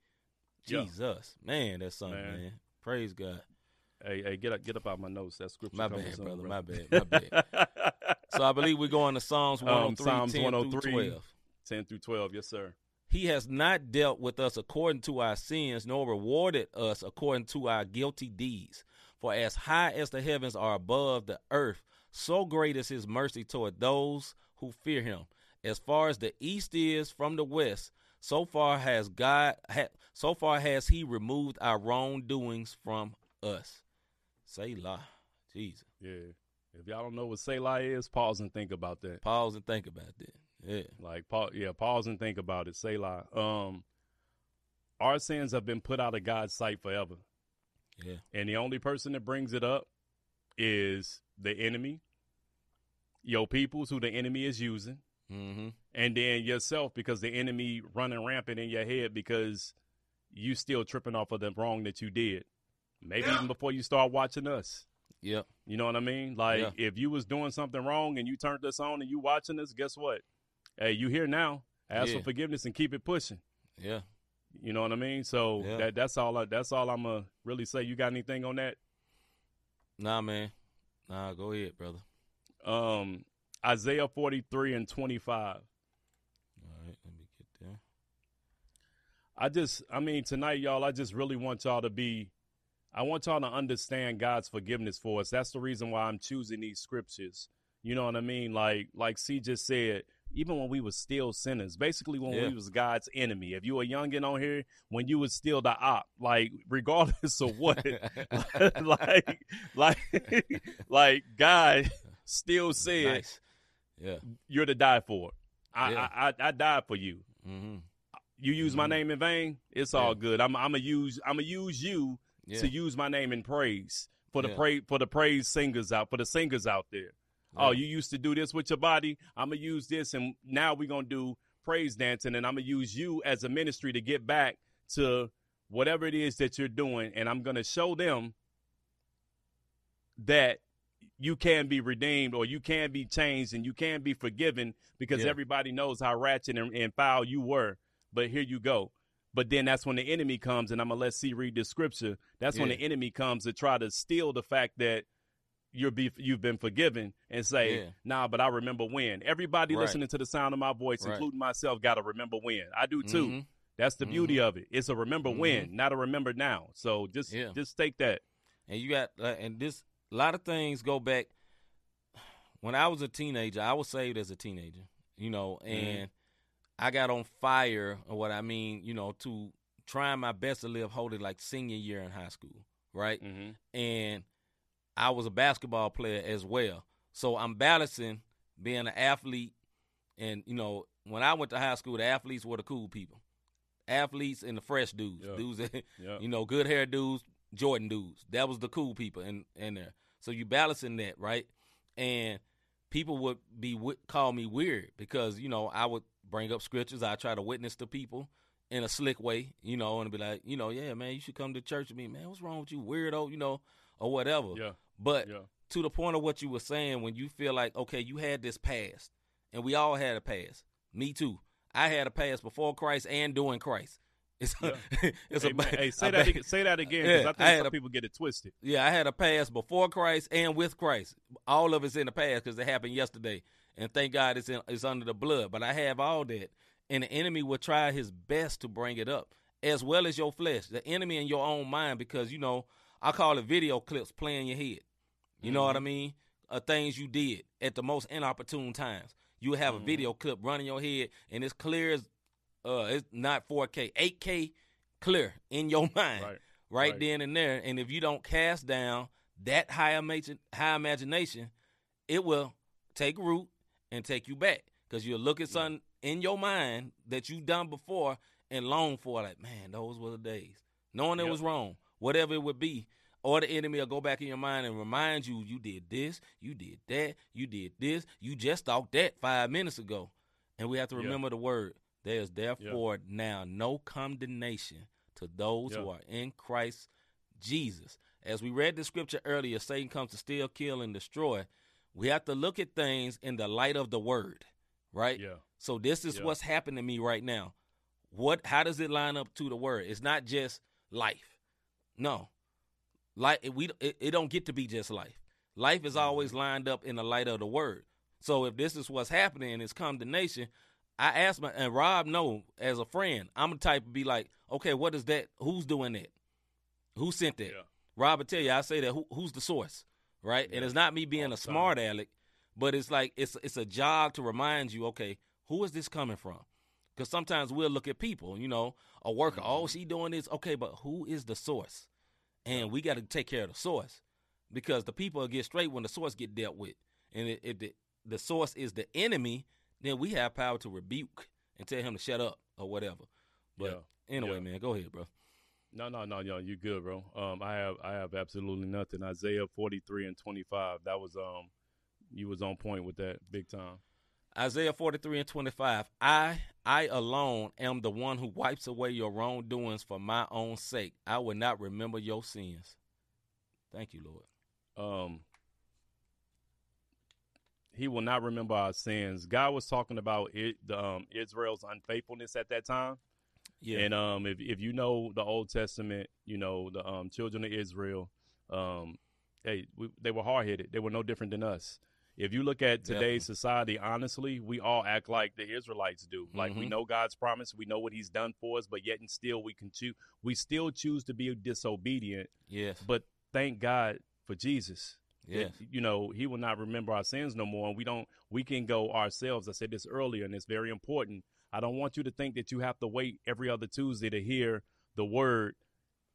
Yeah. Jesus, man, that's something, Man. man. Praise God. Hey, hey, get up, get up out my notes. That scripture. My bad, brother. bro. My bad. My bad. So I believe we're going to Psalms *laughs* Um, 103, Psalms 10 103. through 12. 10 through 12. Yes, sir. He has not dealt with us according to our sins, nor rewarded us according to our guilty deeds. For as high as the heavens are above the earth, so great is his mercy toward those who fear him. As far as the east is from the west, so far has God ha, so far has he removed our wrongdoings from us. Selah. Jesus. Yeah. If y'all don't know what Selah is, pause and think about that. Pause and think about that. Yeah. Like, pause, yeah, pause and think about it. Selah. Um, our sins have been put out of God's sight forever. Yeah. And the only person that brings it up is the enemy, your peoples who the enemy is using, Mm-hmm. and then yourself because the enemy running rampant in your head because you still tripping off of the wrong that you did. Maybe even before you start watching us. Yep. You know what I mean? Like Yeah. if you was doing something wrong and you turned this on and you watching this, guess what? Hey, you here now. Ask Yeah. for forgiveness and keep it pushing. Yeah. You know what I mean? So Yeah. that that's all I, that's all I'm gonna really say. You got anything on that? Nah, man. Nah, go ahead, brother. Um Isaiah 43 and 25. All right, let me get there. I just, I mean, tonight, y'all, I just really want y'all to be, I want y'all to understand God's forgiveness for us. That's the reason why I'm choosing these scriptures. You know what I mean? Like, like C just said, even when we were still sinners, basically when Yeah. we was God's enemy. If you were youngin on here, when you was still the op, like regardless of what, *laughs* *laughs* like, like, *laughs* like God still said, nice. Yeah. "You're to die for." I, Yeah. I, I, I died for you Mm-hmm. you use my Mhm. name in vain, it's all good. I'm I'm gonna use I'm gonna use you Yeah. to use my name in praise for the Yeah. praise for the praise singers out for the singers out there. Oh, you used to do this with your body. I'm gonna use this, and now we're gonna do praise dancing, and I'm gonna use you as a ministry to get back to whatever it is that you're doing, and I'm gonna show them that you can be redeemed or you can be changed and you can be forgiven because Yeah. everybody knows how ratchet and, and foul you were. But here you go. But then that's when the enemy comes, and I'm gonna let C read the scripture. That's when the enemy comes to try to steal the fact that you're be you've been forgiven and say, Yeah. nah, but I remember when. Everybody Right. listening to the sound of my voice, Right. including myself, gotta remember when. I do too. Mhm. That's the beauty of it. It's a remember when, not a remember now. So just Yeah. just take that. And you got uh, and this a lot of things go back. When I was a teenager, I was saved as a teenager, you know, Mm-hmm. and I got on fire. Or what I mean, you know, to trying my best to live holy, like senior year in high school, right? Mm-hmm. and I was a basketball player as well. So I'm balancing being an athlete, and you know, when I went to high school, the athletes were the cool people, athletes and the fresh dudes, Yeah. dudes, that, *laughs* Yeah. you know, good hair dudes, Jordan dudes. That was the cool people in in there. So you balancing that, right? And people would be call me weird because you know I would bring up scriptures. I try to witness to people in a slick way, you know, and be like, you know, yeah, man, you should come to church with me, man. What's wrong with you, weirdo? You know, or whatever. Yeah. But Yeah. to the point of what you were saying when you feel like okay, you had this past, and we all had a past. Me too. I had a past before Christ and during Christ. It's, Yeah. *laughs* it's hey, a man, hey, say that say that again because Yeah, I think I some a- people get it twisted. Yeah, I had a past before Christ and with Christ. All of it's in the past because it happened yesterday, and thank God it's in, it's under the blood. But I have all that, and the enemy will try his best to bring it up, as well as your flesh, the enemy in your own mind, because you know I call it video clips playing your head. You know what I mean? Uh, things you did at the most inopportune times. You have a video clip running your head, and it's clear as uh, it's not 4K, 8K clear in your *laughs* mind Right. right, Right. then and there. And if you don't cast down that high, imagine, high imagination, it will take root and take you back because you'll look at something in your mind that you've done before and long for. Like, man, those were the days. Knowing it was wrong, whatever it would be. Or the enemy will go back in your mind and remind you, you did this, you did that, you did this, you just thought that five minutes ago. And we have to Yeah. remember the word. There is therefore now no condemnation to those who are in Christ Jesus. As we read the scripture earlier, Satan comes to steal, kill, and destroy. We have to look at things in the light of the word, right? Yeah. So this is Yeah. what's happening to me right now. What? How does it line up to the word? It's not just life. No, like we it, it don't get to be just life. Life is mm-hmm. always lined up in the light of the word. So if this is what's happening it's condemnation, I asked my and Rob know as a friend, I'm the type to be like, okay, what is that? Who's doing that? Who sent that? Yeah. Rob will tell you, I say that who, who's the source, right? Yeah. And it's not me being All a the time. smart aleck, but it's like it's it's a job to remind you, okay, who is this coming from? Because sometimes we'll look at people, you know, a worker, Mm-hmm. oh, she doing this, okay, but who is the source? And we got to take care of the source because the people get straight when the source get dealt with, and if the the source is the enemy, then we have power to rebuke and tell him to shut up or whatever. But anyway, Yeah. man, go ahead, bro. No, no, no, no. You good, bro. Um, I have, I have absolutely nothing. Isaiah forty three and twenty five. That was, um, you was on point with that big time. Isaiah 43 and 25. I, I alone am the one who wipes away your wrongdoings for my own sake. I will not remember your sins. Thank you, Lord. Um, he will not remember our sins. God was talking about it, the, um, Israel's unfaithfulness at that time. Yeah. And um, if if you know the Old Testament, you know the um, children of Israel, um, hey, we, they were hard headed. They were no different than us. If you look at today's Definitely. society, honestly, we all act like the Israelites do. Like we Mhm. know God's promise, we know what He's done for us, but yet and still we can choose. We still choose to be disobedient. yes. But thank God for Jesus. That, you know, He will not remember our sins no more, and we don't. We can go ourselves. I said this earlier, and it's very important. I don't want you to think that you have to wait every other Tuesday to hear the word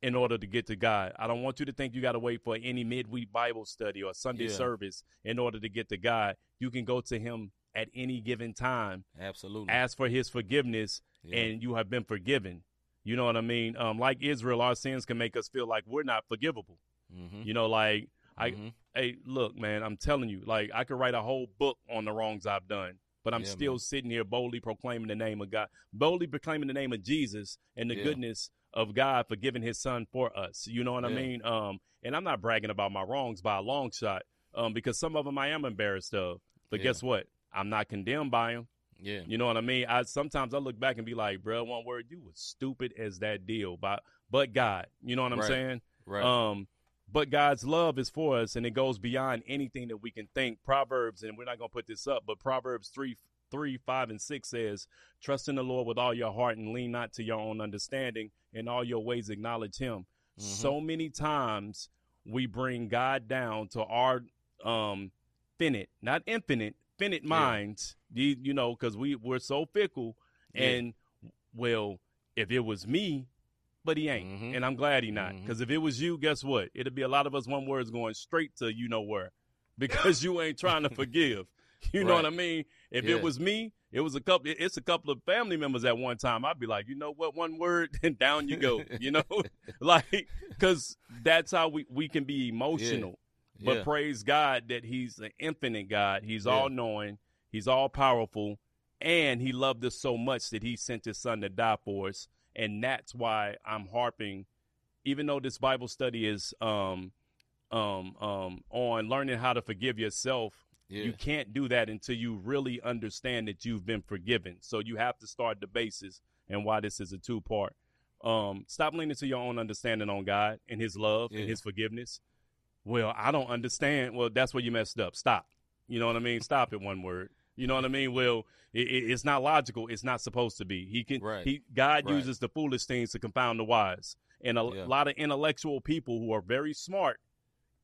in order to get to God. I don't want you to think you got to wait for any midweek Bible study or Sunday Yeah. service in order to get to God. You can go to Him at any given time, Absolutely. ask for His forgiveness, Yeah. and you have been forgiven. You know what I mean? Um, like Israel, our sins can make us feel like we're not forgivable. Mhm. You know, like I, Mhm. hey, look, man, I'm telling you, like I could write a whole book on the wrongs I've done, but I'm Yeah, still man. sitting here boldly proclaiming the name of God, boldly proclaiming the name of Jesus and the Yeah. goodness of God for giving His Son for us. You know what I mean? Um, and I'm not bragging about my wrongs by a long shot, um, because some of them I am embarrassed of. But Yeah. guess what? I'm not condemned by them. yeah. You know what I mean? I sometimes I look back and be like, bro, one word, you was stupid as that deal, but but God, you know what I'm Right. saying? Right. Um, but God's love is for us, and it goes beyond anything that we can think. Proverbs, and we're not going to put this up, but Proverbs three, three, five, and six says, "Trust in the Lord with all your heart, and lean not to your own understanding. In all your ways, acknowledge Him." Mhm. So many times we bring God down to our um finite, not infinite, finite minds. You, you know, because we we're so fickle, Yeah. and well, if it was me, but he ain't, Mhm. and I'm glad he not. Because if it was you, guess what? It'd be a lot of us one words going straight to you know where, *laughs* because you ain't trying to *laughs* forgive. *laughs* You know what I mean? If Yeah. it was me, it was a couple. It's a couple of family members at one time. I'd be like, you know what? One word, and down you go. You know, like because that's how we we can be emotional. But yeah. praise God that He's an infinite God. He's Yeah. all knowing. He's all powerful, and He loved us so much that He sent His Son to die for us. And that's why I'm harping, even though this Bible study is um um, um, on learning how to forgive yourself. Yeah. You can't do that until you really understand that you've been forgiven. So you have to start the basis and why this is a two part. Um, stop leaning to your own understanding on God and His love Yeah. and His forgiveness. Well, I don't understand. Well, that's where you messed up. Stop. You know what I mean? Stop it. One word. You know what I mean? Well, it, it, it's not logical. It's not supposed to be. He can. Right. He God Right. uses the foolish things to confound the wise, and a Yeah. lot of intellectual people who are very smart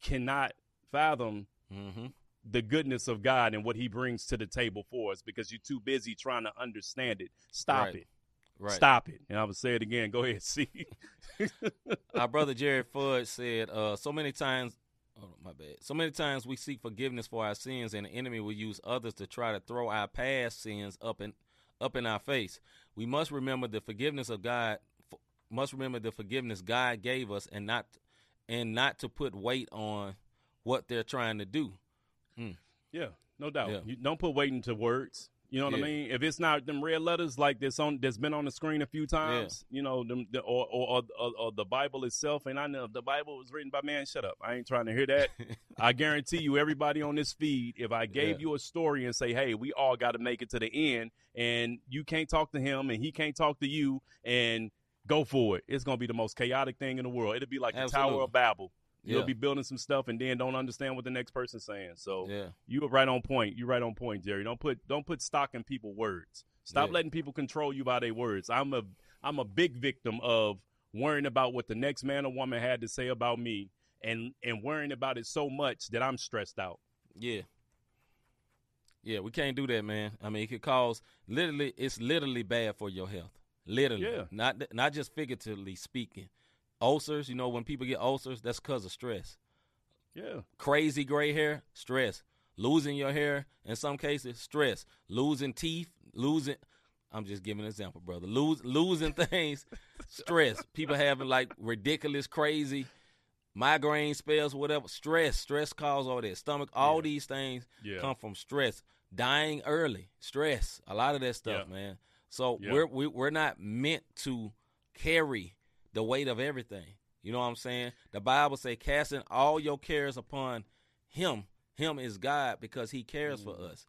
cannot fathom Mm-hmm. the goodness of God and what He brings to the table for us because you're too busy trying to understand it. Stop Right. it. Right. Stop it. And I would say it again. Go ahead. *laughs* See. Our brother Jerry Fudge said, uh, so many times, oh, my bad. So many times we seek forgiveness for our sins, and the enemy will use others to try to throw our past sins up in up in our face. We must remember the forgiveness of God. Must remember the forgiveness God gave us, and not and not to put weight on what they're trying to do. Hmm. Yeah, no doubt. Yeah. You don't put weight into words. You know what Yeah. I mean? If it's not them red letters like this on that's been on the screen a few times, you know, them the, or, or, or or the Bible itself. And I know if the Bible was written by man. Shut up! I ain't trying to hear that. *laughs* I guarantee you, everybody on this feed, if I gave Yeah. you a story and say, "Hey, we all got to make it to the end," and you can't talk to him and he can't talk to you, and go for it, it's gonna be the most chaotic thing in the world. It'll be like the Tower of Babel. You'll Yeah. be building some stuff and then don't understand what the next person's saying. So Yeah, you were right on point. You're right on point, Jerry. Don't put don't put stock in people words. Stop Yeah. letting people control you by their words. I'm a I'm a big victim of worrying about what the next man or woman had to say about me and and worrying about it so much that I'm stressed out. yeah, yeah. We can't do that, man. I mean, it could cause literally. It's literally bad for your health. Literally, Yeah. not not just figuratively speaking. Ulcers, you know, when people get ulcers, that's because of stress. Yeah. crazy gray hair, stress. Losing your hair, in some cases, stress. Losing teeth, losing. I'm just giving an example, brother. Lose, losing *laughs* things, stress. People having like ridiculous, crazy migraine spells, whatever. Stress, stress cause all that. Stomach, all Yeah. these things Yeah. come from stress. Dying early, stress. A lot of that stuff, Yeah. man. So we're we, we're not meant to carry the weight of everything. You know what I'm saying? The Bible say casting all your cares upon him. Him is God because he cares for Mm. us.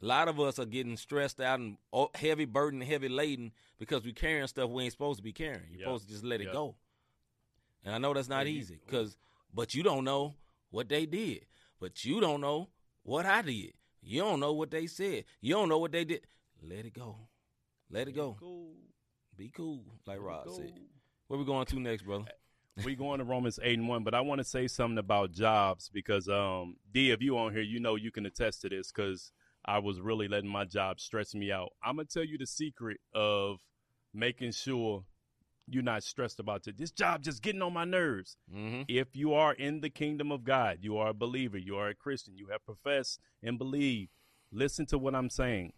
A lot of us are getting stressed out and heavy burden, heavy laden because we carrying stuff we ain't supposed to be carrying. You're Yep. supposed to just let it Yep. go. And I know that's not easy because, but you don't know what they did. But you don't know what I did. You don't know what they said. You don't know what they did. Let it go. Let it go. Cool. Be cool, like Rob said. Where we going to next, brother? *laughs* we going to Romans eight and one, but I want to say something about jobs because um D, if you on here, you know you can attest to this because I was really letting my job stress me out. I'm gonna tell you the secret of making sure you're not stressed about it. This job just getting on my nerves. Mm-hmm. If you are in the kingdom of God, you are a believer, you are a Christian, you have professed and believed. Listen to what I'm saying.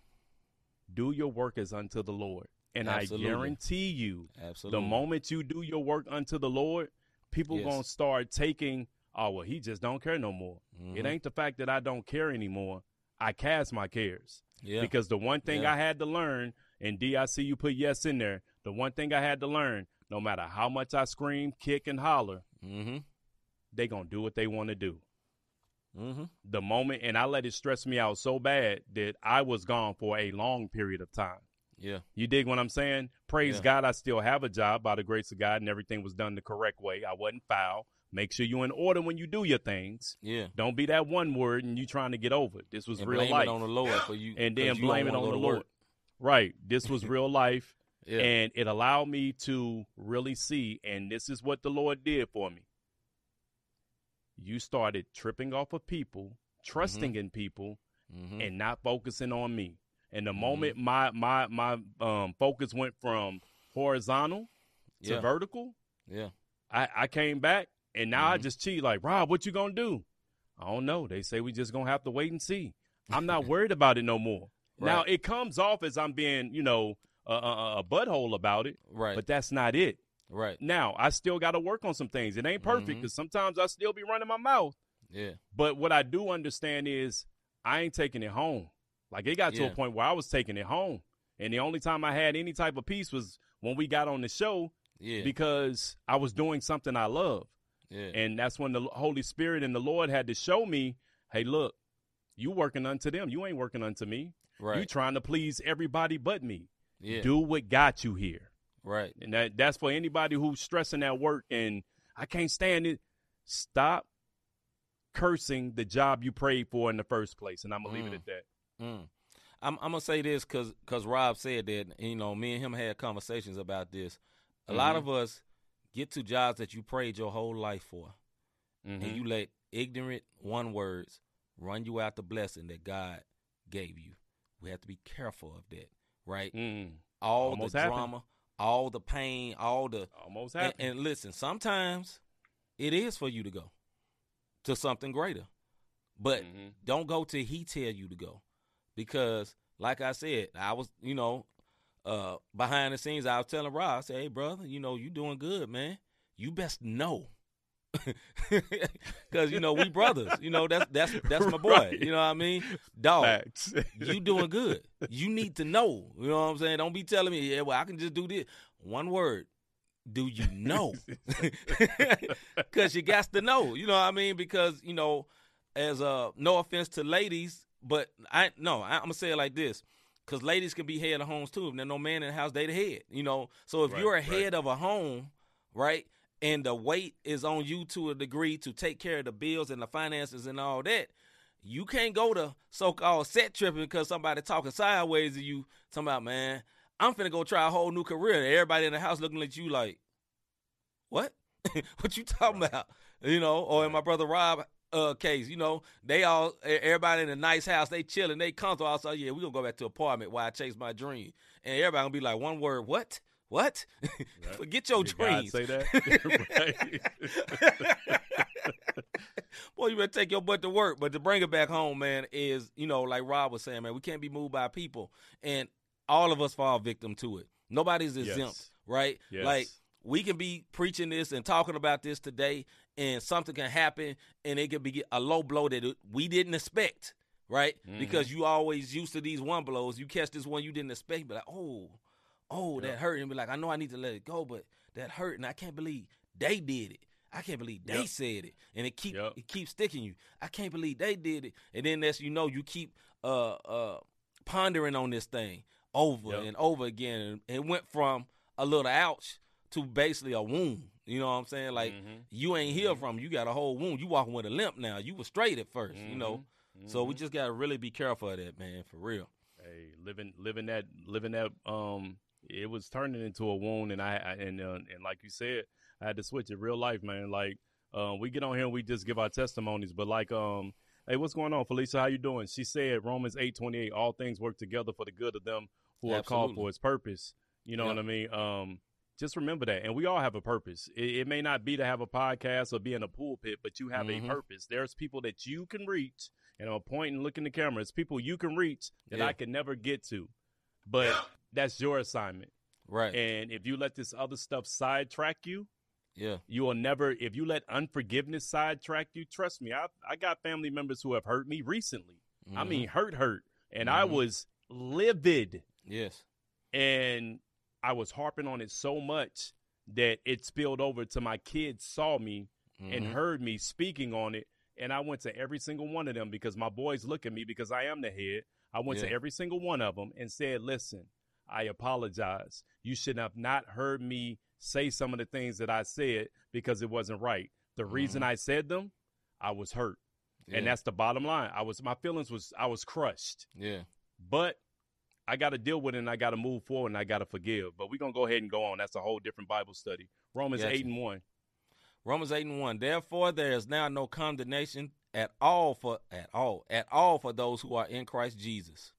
Do your work as unto the Lord. And Absolutely. I guarantee you, Absolutely. the moment you do your work unto the Lord, people Yes. gonna start taking, oh well, he just don't care no more. Mhm. It ain't the fact that I don't care anymore. I cast my cares. Yeah. Because the one thing Yeah. I had to learn, and D, I see you put yes in there. The one thing I had to learn, no matter how much I scream, kick, and holler, mm-hmm. they gonna do what they want to do. Mm-hmm. The moment, and I let it stress me out so bad that I was gone for a long period of time. Yeah. You dig what I'm saying? Praise Yeah. God, I still have a job by the grace of God, and everything was done the correct way. I wasn't foul. Make sure you're in order when you do your things. Yeah. Don't be that one word and you trying to get over it. This was And real blame life. it on the Lord for you. *gasps* and then you blame it on the Lord. work. Right. This was real *laughs* life. Yeah. And it allowed me to really see, and this is what the Lord did for me. You started tripping off of people, trusting in people, mm-hmm. and not focusing on me. And the Mhm. moment my my my um focus went from horizontal to yeah. vertical, yeah. I, I came back and now I Mhm. just cheat like Rob, what you gonna do? I don't know. They say we just gonna have to wait and see. I'm not *laughs* worried about it no more. Now it comes off as I'm being, you know, a, a, a butthole about it, Right. but that's not it. right. Now I still got to work on some things. It ain't perfect because sometimes I still be running my mouth. Yeah. But what I do understand is I ain't taking it home. Like it got to a point where I was taking it home, and the only time I had any type of peace was when we got on the show Yeah. because I was doing something I love. Yeah. And that's when the Holy Spirit and the Lord had to show me, hey, look, you working unto them. You ain't working unto me. right. You trying to please everybody but me. yeah. Do what got you here. right. And that that's for anybody who's stressing at work and I can't stand it. Stop cursing the job you prayed for in the first place. And I'm gonna leave Mm. it at that. Mm. I'm, I'm gonna say this because because Rob said that you know me and him had conversations about this. A lot Mhm. of us get to jobs that you prayed your whole life for, Mhm. and you let ignorant one words run you out the blessing that God gave you. We have to be careful of that, right? Mm. All Almost the happened. drama, all the pain, all the Almost and, happened. and listen. Sometimes it is for you to go to something greater, but Mhm. don't go till he tell you to go because like i said i was you know uh behind the scenes i was telling rob i said hey brother you know you doing good man. You best know. *laughs* Because you know we brothers. You know that's that's that's my boy. Right. you know what i mean? Dog *laughs* you doing good. You need to know. You know what i'm saying? Don't be telling me yeah well i can just do this. One word do you know? *laughs* Because you got to know. You know what i mean? Because you know as uh no offense to ladies but i no I, i'm gonna say it like this because ladies can be head of homes too if there's no man in the house they the head you know so if Right, you're a right. head of a home right and the weight is on you to a degree to take care of the bills and the finances and all that you can't go to so-called set tripping because somebody talking sideways to you talking about man i'm finna go try a whole new career and everybody in the house looking at you like what *laughs* what you talking Right. about you know or Right. my brother rob uh case you know they all everybody in a nice house they chilling they comfortable also yeah we gonna go back to apartment while i chase my dream and everybody gonna be like one word what what Right. *laughs* forget your Did God dreams say that? *laughs* Boy, you better take your butt to work. But to bring it back home, man, is you know, like Rob was saying, man, we can't be moved by people, and all of us fall victim to it. Nobody's exempt, Yes. right? Yes. Like we can be preaching this and talking about this today, and something can happen, and it could be a low blow that we didn't expect, right? Mhm. Because you always used to these one blows. You catch this one you didn't expect, but like, oh, oh, Yeah. that hurt, and be like, I know I need to let it go, but that hurt, and I can't believe they did it. I can't believe they Yep. said it, and it keep Yep. it keeps sticking you. I can't believe they did it, and then as you know, you keep uh uh pondering on this thing over Yep. and over again, and it went from a little ouch to basically a wound. You know what I'm saying? Like Mhm. you ain't healed from, you got a whole wound. You walking with a limp now. You was straight at 1st you know. Mhm. So we Mhm. just gotta really be careful of that, man, for real. hey, living living that living that um it was turning into a wound and I, I and uh, and like you said, I had to switch it real life, man. Like uh, we get on here and we just give our testimonies, but like um hey, what's going on, Felicia? How you doing? She said Romans 8:28 all things work together for the good of them who are called for his purpose. You know Yeah. what I mean? Um just remember that. And we all have a purpose. It, it may not be to have a podcast or be in a pulpit, but you have Mhm. a purpose. There's people that you can reach, and I'm pointing and look in the camera. It's people you can reach that Yeah. I can never get to. But that's your assignment. Right. And if you let this other stuff sidetrack you, yeah. you will never if you let unforgiveness sidetrack you, trust me, I I got family members who have hurt me recently. I Mhm. mean hurt hurt. And I Mhm. was livid Yes. and I was harping on it so much that it spilled over to my kids saw me and Mhm. heard me speaking on it. And I went to every single one of them because my boys look at me because I am the head. I went to every single one of them and said, listen, I apologize. You should have not heard me say some of the things that I said because it wasn't right. The reason I said them, I was hurt. yeah. And that's the bottom line. I was, my feelings was, I was crushed, yeah. but I got to deal with it and I got to move forward and I got to forgive. But we're going to go ahead and go on. That's a whole different Bible study. Romans Gotcha. 8 and 1. Romans eight and one. Therefore, there is now no condemnation at all for at all at all for those who are in Christ Jesus.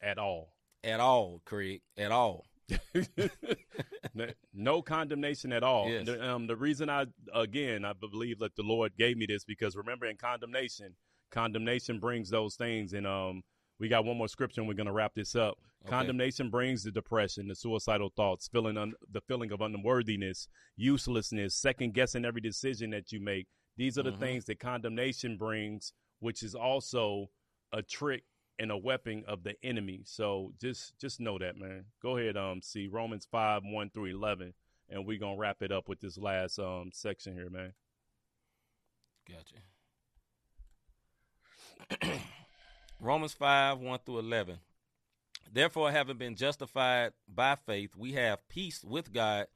At all. At all, Craig. At all. *laughs* *laughs* no, no condemnation at all. Yes. The, um, the reason I, again, I believe that the Lord gave me this because remember, in condemnation, condemnation brings those things. And um, we got one more scripture, and we're going to wrap this up. Okay. Condemnation brings the depression, the suicidal thoughts, feeling un- the feeling of unworthiness, uselessness, second guessing every decision that you make. These are the Mhm. things that condemnation brings, which is also a trick and a weapon of the enemy. So just just know that, man. Go ahead, um, C Romans five one through eleven, and we're gonna wrap it up with this last um section here, man. Gotcha. *clears throat* Romans 5, 1 through 11. Therefore, having been justified by faith, we have peace with God,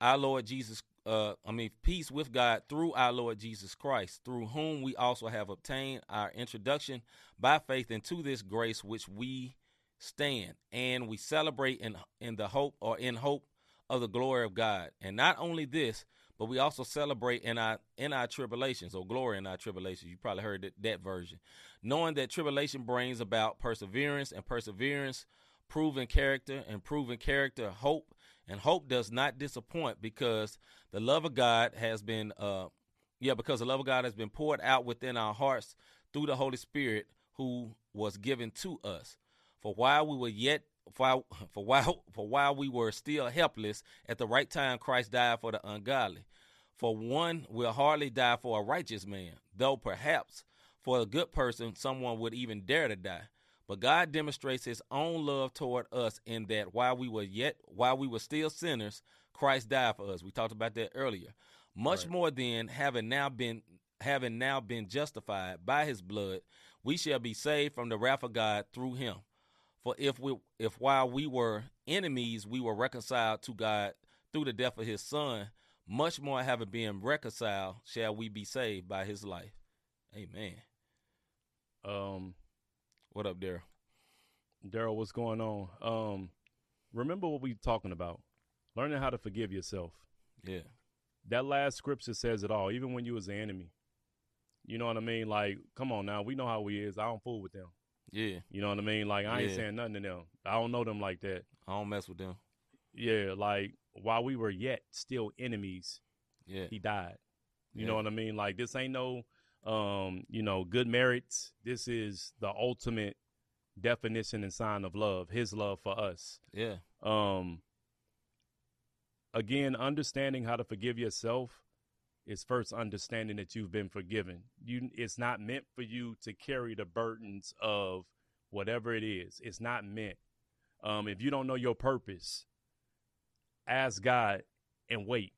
our Lord Jesus. Uh, I mean, peace with God through our Lord Jesus Christ, through whom we also have obtained our introduction by faith into this grace which we stand, and we celebrate in in the hope or in hope of the glory of God. And not only this, but we also celebrate in our in our tribulations or glory in our tribulations. You probably heard that, that version, knowing that tribulation brings about perseverance, and perseverance, proven character, and proven character, hope, and hope does not disappoint because the love of God has been, uh, yeah, because the love of God has been poured out within our hearts through the Holy Spirit who was given to us. For while we were yet for, for while for while we were still helpless, at the right time Christ died for the ungodly. For one will hardly die for a righteous man, though perhaps for a good person someone would even dare to die. But God demonstrates his own love toward us in that while we were yet while we were still sinners, Christ died for us. We talked about that earlier. Much Right. more then, having now been having now been justified by his blood, we shall be saved from the wrath of God through him. For if we if while we were enemies we were reconciled to God through the death of his son, much more having been reconciled shall we be saved by his life. Amen. Um, What up, Daryl? Daryl, what's going on? Um, remember what we talking about? Learning how to forgive yourself. Yeah. That last scripture says it all. Even when you was an enemy, you know what I mean. Like, come on now, we know how we is. I don't fool with them. Yeah. You know what I mean? Like, I ain't Yeah. saying nothing to them. I don't know them like that. I don't mess with them. Yeah, like while we were yet still enemies, Yeah. he died. You Yeah. know what I mean? Like this ain't no um, you know, good merits. This is the ultimate definition and sign of love, his love for us. Yeah. Um again, understanding how to forgive yourself is first understanding that you've been forgiven. You it's not meant for you to carry the burdens of whatever it is. It's not meant. Um if you don't know your purpose, ask God and wait.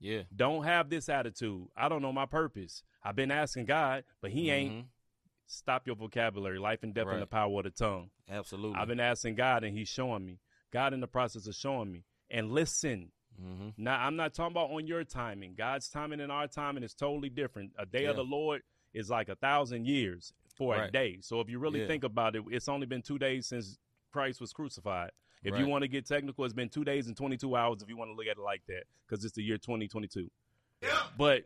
Yeah. Don't have this attitude. I don't know my purpose. I've been asking God, but he ain't. Mhm. Stop your vocabulary. Life and death in the power of the tongue. Absolutely. I've been asking God and he's showing me. God in the process of showing me. And listen, hmm now I'm not talking about on your timing. God's timing and our timing is totally different. A day of the Lord is like a thousand years for a day. So if you really Yeah. think about it, it's only been two days since Christ was crucified. If you want to get technical, it's been two days and 22 hours if you want to look at it like that, because it's the year 2022. But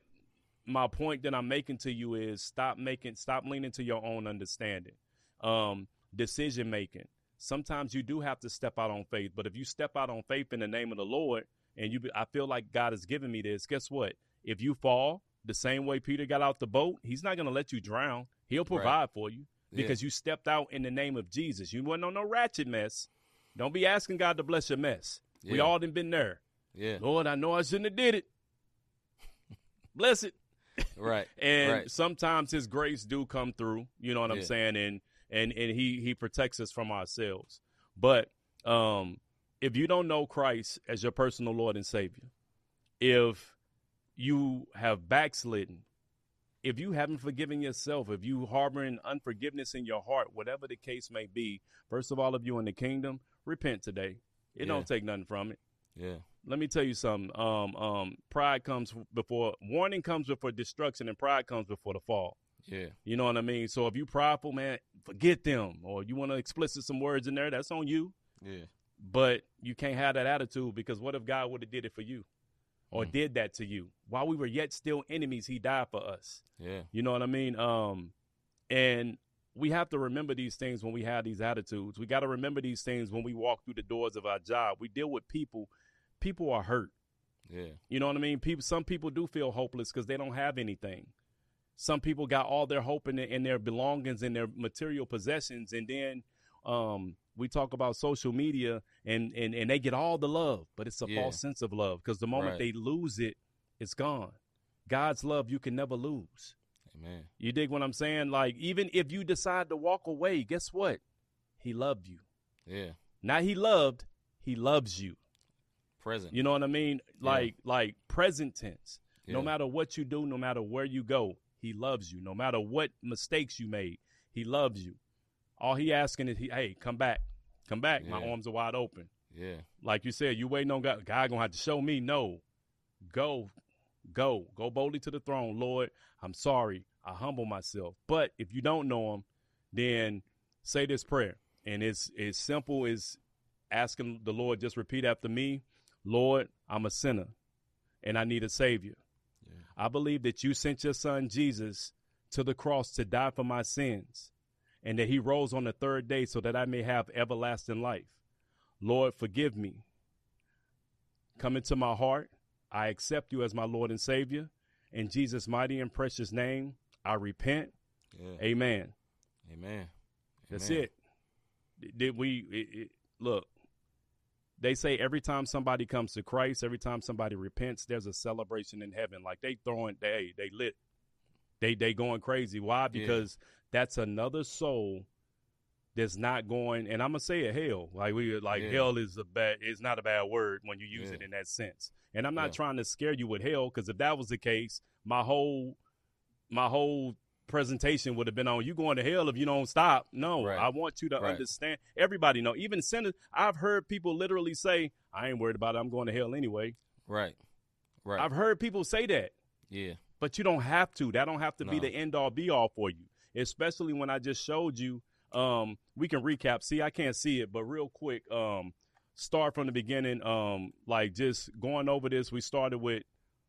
my point that I'm making to you is stop making, stop leaning to your own understanding. Um, decision making. Sometimes you do have to step out on faith, but if you step out on faith in the name of the Lord, and you, I feel like God has given me this. Guess what? If you fall the same way Peter got out the boat, He's not going to let you drown. He'll provide for you Yeah. because you stepped out in the name of Jesus. You wasn't on no ratchet mess. Don't be asking God to bless your mess. We all done been there. Yeah. Lord, I know I shouldn't have did it. *laughs* Bless it. Right. *laughs* And Right. sometimes his grace do come through, you know what I'm saying? And and and he he protects us from ourselves. But um if you don't know Christ as your personal Lord and Savior, if you have backslidden, if you haven't forgiven yourself, if you harboring unforgiveness in your heart, whatever the case may be, first of all, of you in the kingdom, repent today. It Yeah. don't take nothing from it Yeah. let me tell you something. Um, um, pride comes before warning comes before destruction, and pride comes before the fall. Yeah. You know what I mean? So if you prideful, man, forget them. Or you want to explicit some words in there, that's on you. Yeah. But you can't have that attitude because what if God would have did it for you, or Mm. did that to you while we were yet still enemies? He died for us. Yeah. You know what I mean? Um, and we have to remember these things when we have these attitudes. We got to remember these things when we walk through the doors of our job. We deal with people. People are hurt. Yeah. You know what I mean? People, some people do feel hopeless because they don't have anything. Some people got all their hope in, their- in their belongings and their material possessions, and then um, we talk about social media, and, and and they get all the love, but it's a Yeah. false sense of love because the moment Right. they lose it, it's gone. God's love you can never lose. Amen. You dig what I'm saying? Like even if you decide to walk away, guess what? He loved you. Yeah. Not he loved, he loves you. present. You know what I mean? Yeah. Like like present tense. No matter what you do, no matter where you go, he loves you. No matter what mistakes you made, he loves you. All he asking is, he, hey, come back, come back. My arms are wide open. Yeah. Like you said, you waiting on God. God gonna have to show me. No, go, go, go boldly to the throne, Lord. I'm sorry. I humble myself. But if you don't know Him, then say this prayer, and it's as simple as asking the Lord. Just repeat after me, Lord. I'm a sinner, and I need a Savior. Yeah. I believe that you sent your Son Jesus to the cross to die for my sins, and that He rose on the third day so that I may have everlasting life. Lord, forgive me. Come into my heart. I accept you as my Lord and Savior. In Jesus' mighty and precious name, I repent. Yeah. Amen. Amen. That's Amen. it. Did we it, it, look? They say every time somebody comes to Christ, every time somebody repents, there's a celebration in heaven. Like they throwing, they they lit, they they going crazy. Why? Because that's another soul that's not going. And I'm gonna say it hell. Like we like Yeah. hell is a bad. It's not a bad word when you use Yeah. it in that sense. And I'm not Yeah. trying to scare you with hell because if that was the case, my whole my whole presentation would have been on you going to hell if you don't stop. No, Right. I want you to Right. understand. Everybody know, even sinners. I've heard people literally say, "I ain't worried about it. I'm going to hell anyway." Right. Right. I've heard people say that, yeah. But you don't have to. That don't have to be the end all be all for you. Especially when I just showed you. Um, we can recap. See, I can't see it, but real quick. Um, start from the beginning. Um, like just going over this. We started with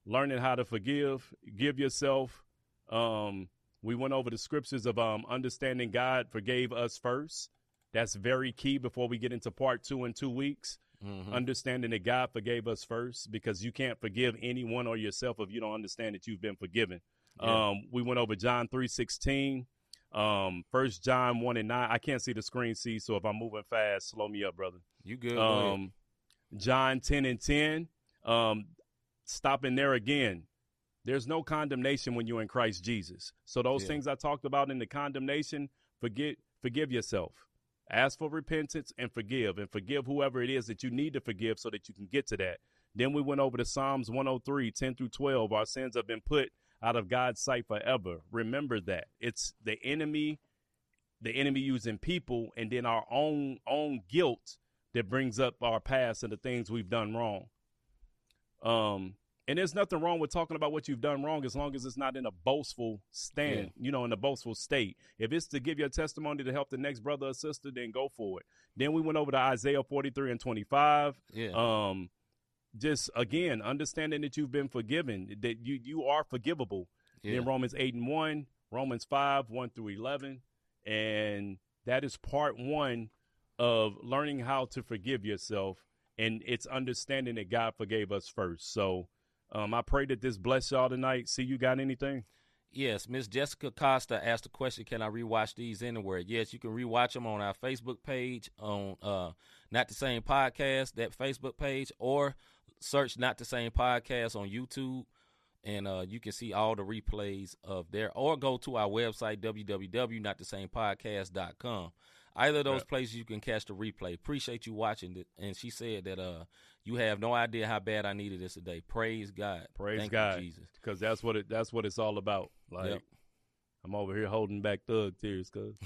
learning how to forgive, give yourself. Um, we went over the scriptures of um understanding God forgave us first. That's very key before we get into part two in two weeks. Mhm. Understanding that God forgave us first, because you can't forgive anyone or yourself if you don't understand that you've been forgiven. Yeah. Um, we went over John three sixteen, um, First John one and nine. I can't see the screen, see, so if I'm moving fast, slow me up, brother. you good? Um, John 10 and 10. Um, stopping there again. There's no condemnation when you're in Christ Jesus. So those Yeah. things I talked about in the condemnation, forget, forgive yourself. Ask for repentance and forgive, and forgive whoever it is that you need to forgive so that you can get to that. Then we went over to Psalms 103, 10 through 12. Our sins have been put out of God's sight forever. Remember that. It's the enemy, the enemy using people, and then our own own guilt that brings up our past and the things we've done wrong. Um, and there's nothing wrong with talking about what you've done wrong as long as it's not in a boastful stand, you know, in a boastful state. If it's to give your testimony to help the next brother or sister, then go for it. Then we went over to Isaiah 43 and 25. yeah. Um, just again, understanding that you've been forgiven, that you you are forgivable. yeah. Then Romans 8 and 1, Romans 5, 1 through 11. And that is part one of learning how to forgive yourself. And it's understanding that God forgave us first. So um, I pray that this bless y'all tonight. C, you got anything? Yes, Miss Jessica Costa asked the question, "Can I rewatch these anywhere?" Yes, you can rewatch them on our Facebook page on uh, Not the Same Podcast, that Facebook page, or search Not the Same Podcast on YouTube, and uh, you can see all the replays of there. Or go to our website www.notthesamepodcast.com. Either of those Yeah. places you can catch the replay. Appreciate you watching it. And she said that uh, you have no idea how bad I needed this today. Praise God. Praise Thank God. you, Jesus. Because that's what it that's what it's all about. Like Yep. I'm over here holding back thug tears, cuz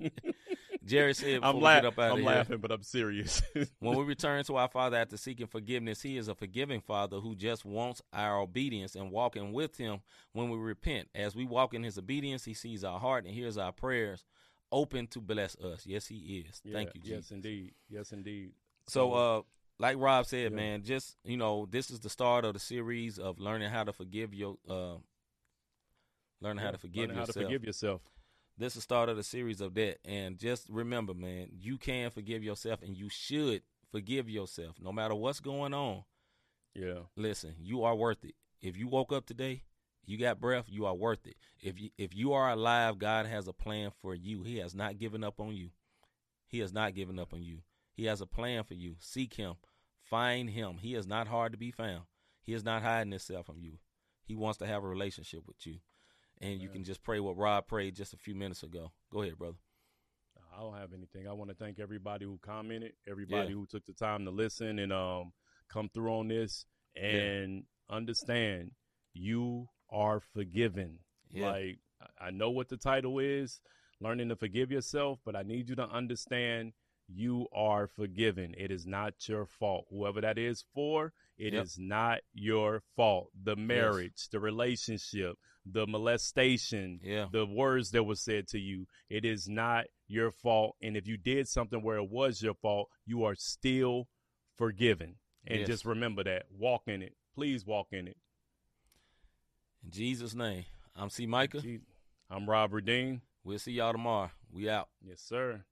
*laughs* Jerry said I'm, we la- get up out of I'm laughing, but I'm serious. *laughs* When we return to our Father after seeking forgiveness, He is a forgiving Father who just wants our obedience and walking with Him when we repent. As we walk in His obedience, He sees our heart and hears our prayers, open to bless us. Yes, He is. Thank you, Jesus. Yes, indeed. Yes, indeed. So, uh, like Rob said, Yeah. man, just you know, this is the start of the series of learning how to forgive your, uh, learning how to forgive yourself. how to forgive yourself. this is the start of the series of that. And just remember, man, you can forgive yourself and you should forgive yourself no matter what's going on. Yeah. Listen, you are worth it. If you woke up today, you got breath, you are worth it. If you if you are alive, God has a plan for you. He has not given up on you. He has not given up on you. He has a plan for you. Seek him. Find him. He is not hard to be found. He is not hiding himself from you. He wants to have a relationship with you. And you can just pray what Rob prayed just a few minutes ago. Go ahead, brother. I don't have anything. I want to thank everybody who commented, everybody Yeah. who took the time to listen, and um, come through on this and understand you are forgiven. Yeah. Like I know what the title is, learning to forgive yourself, but I need you to understand you are forgiven. It is not your fault. Whoever that is for, it is Yep. not your fault. The marriage, the relationship, the molestation, Yeah. the words that were said to you, it is not your fault. And if you did something where it was your fault, you are still forgiven. And Yes. just remember that. Walk in it. Please walk in it. In Jesus' name. I'm C. Micah. I'm Robert Dean. We'll see y'all tomorrow. We out. Yes, sir.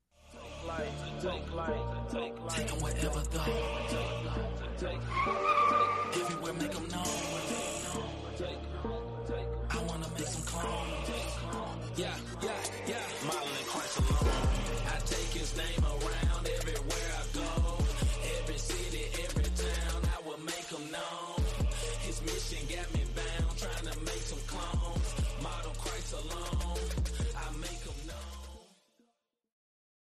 Take 'em wherever go. Everywhere make 'em known.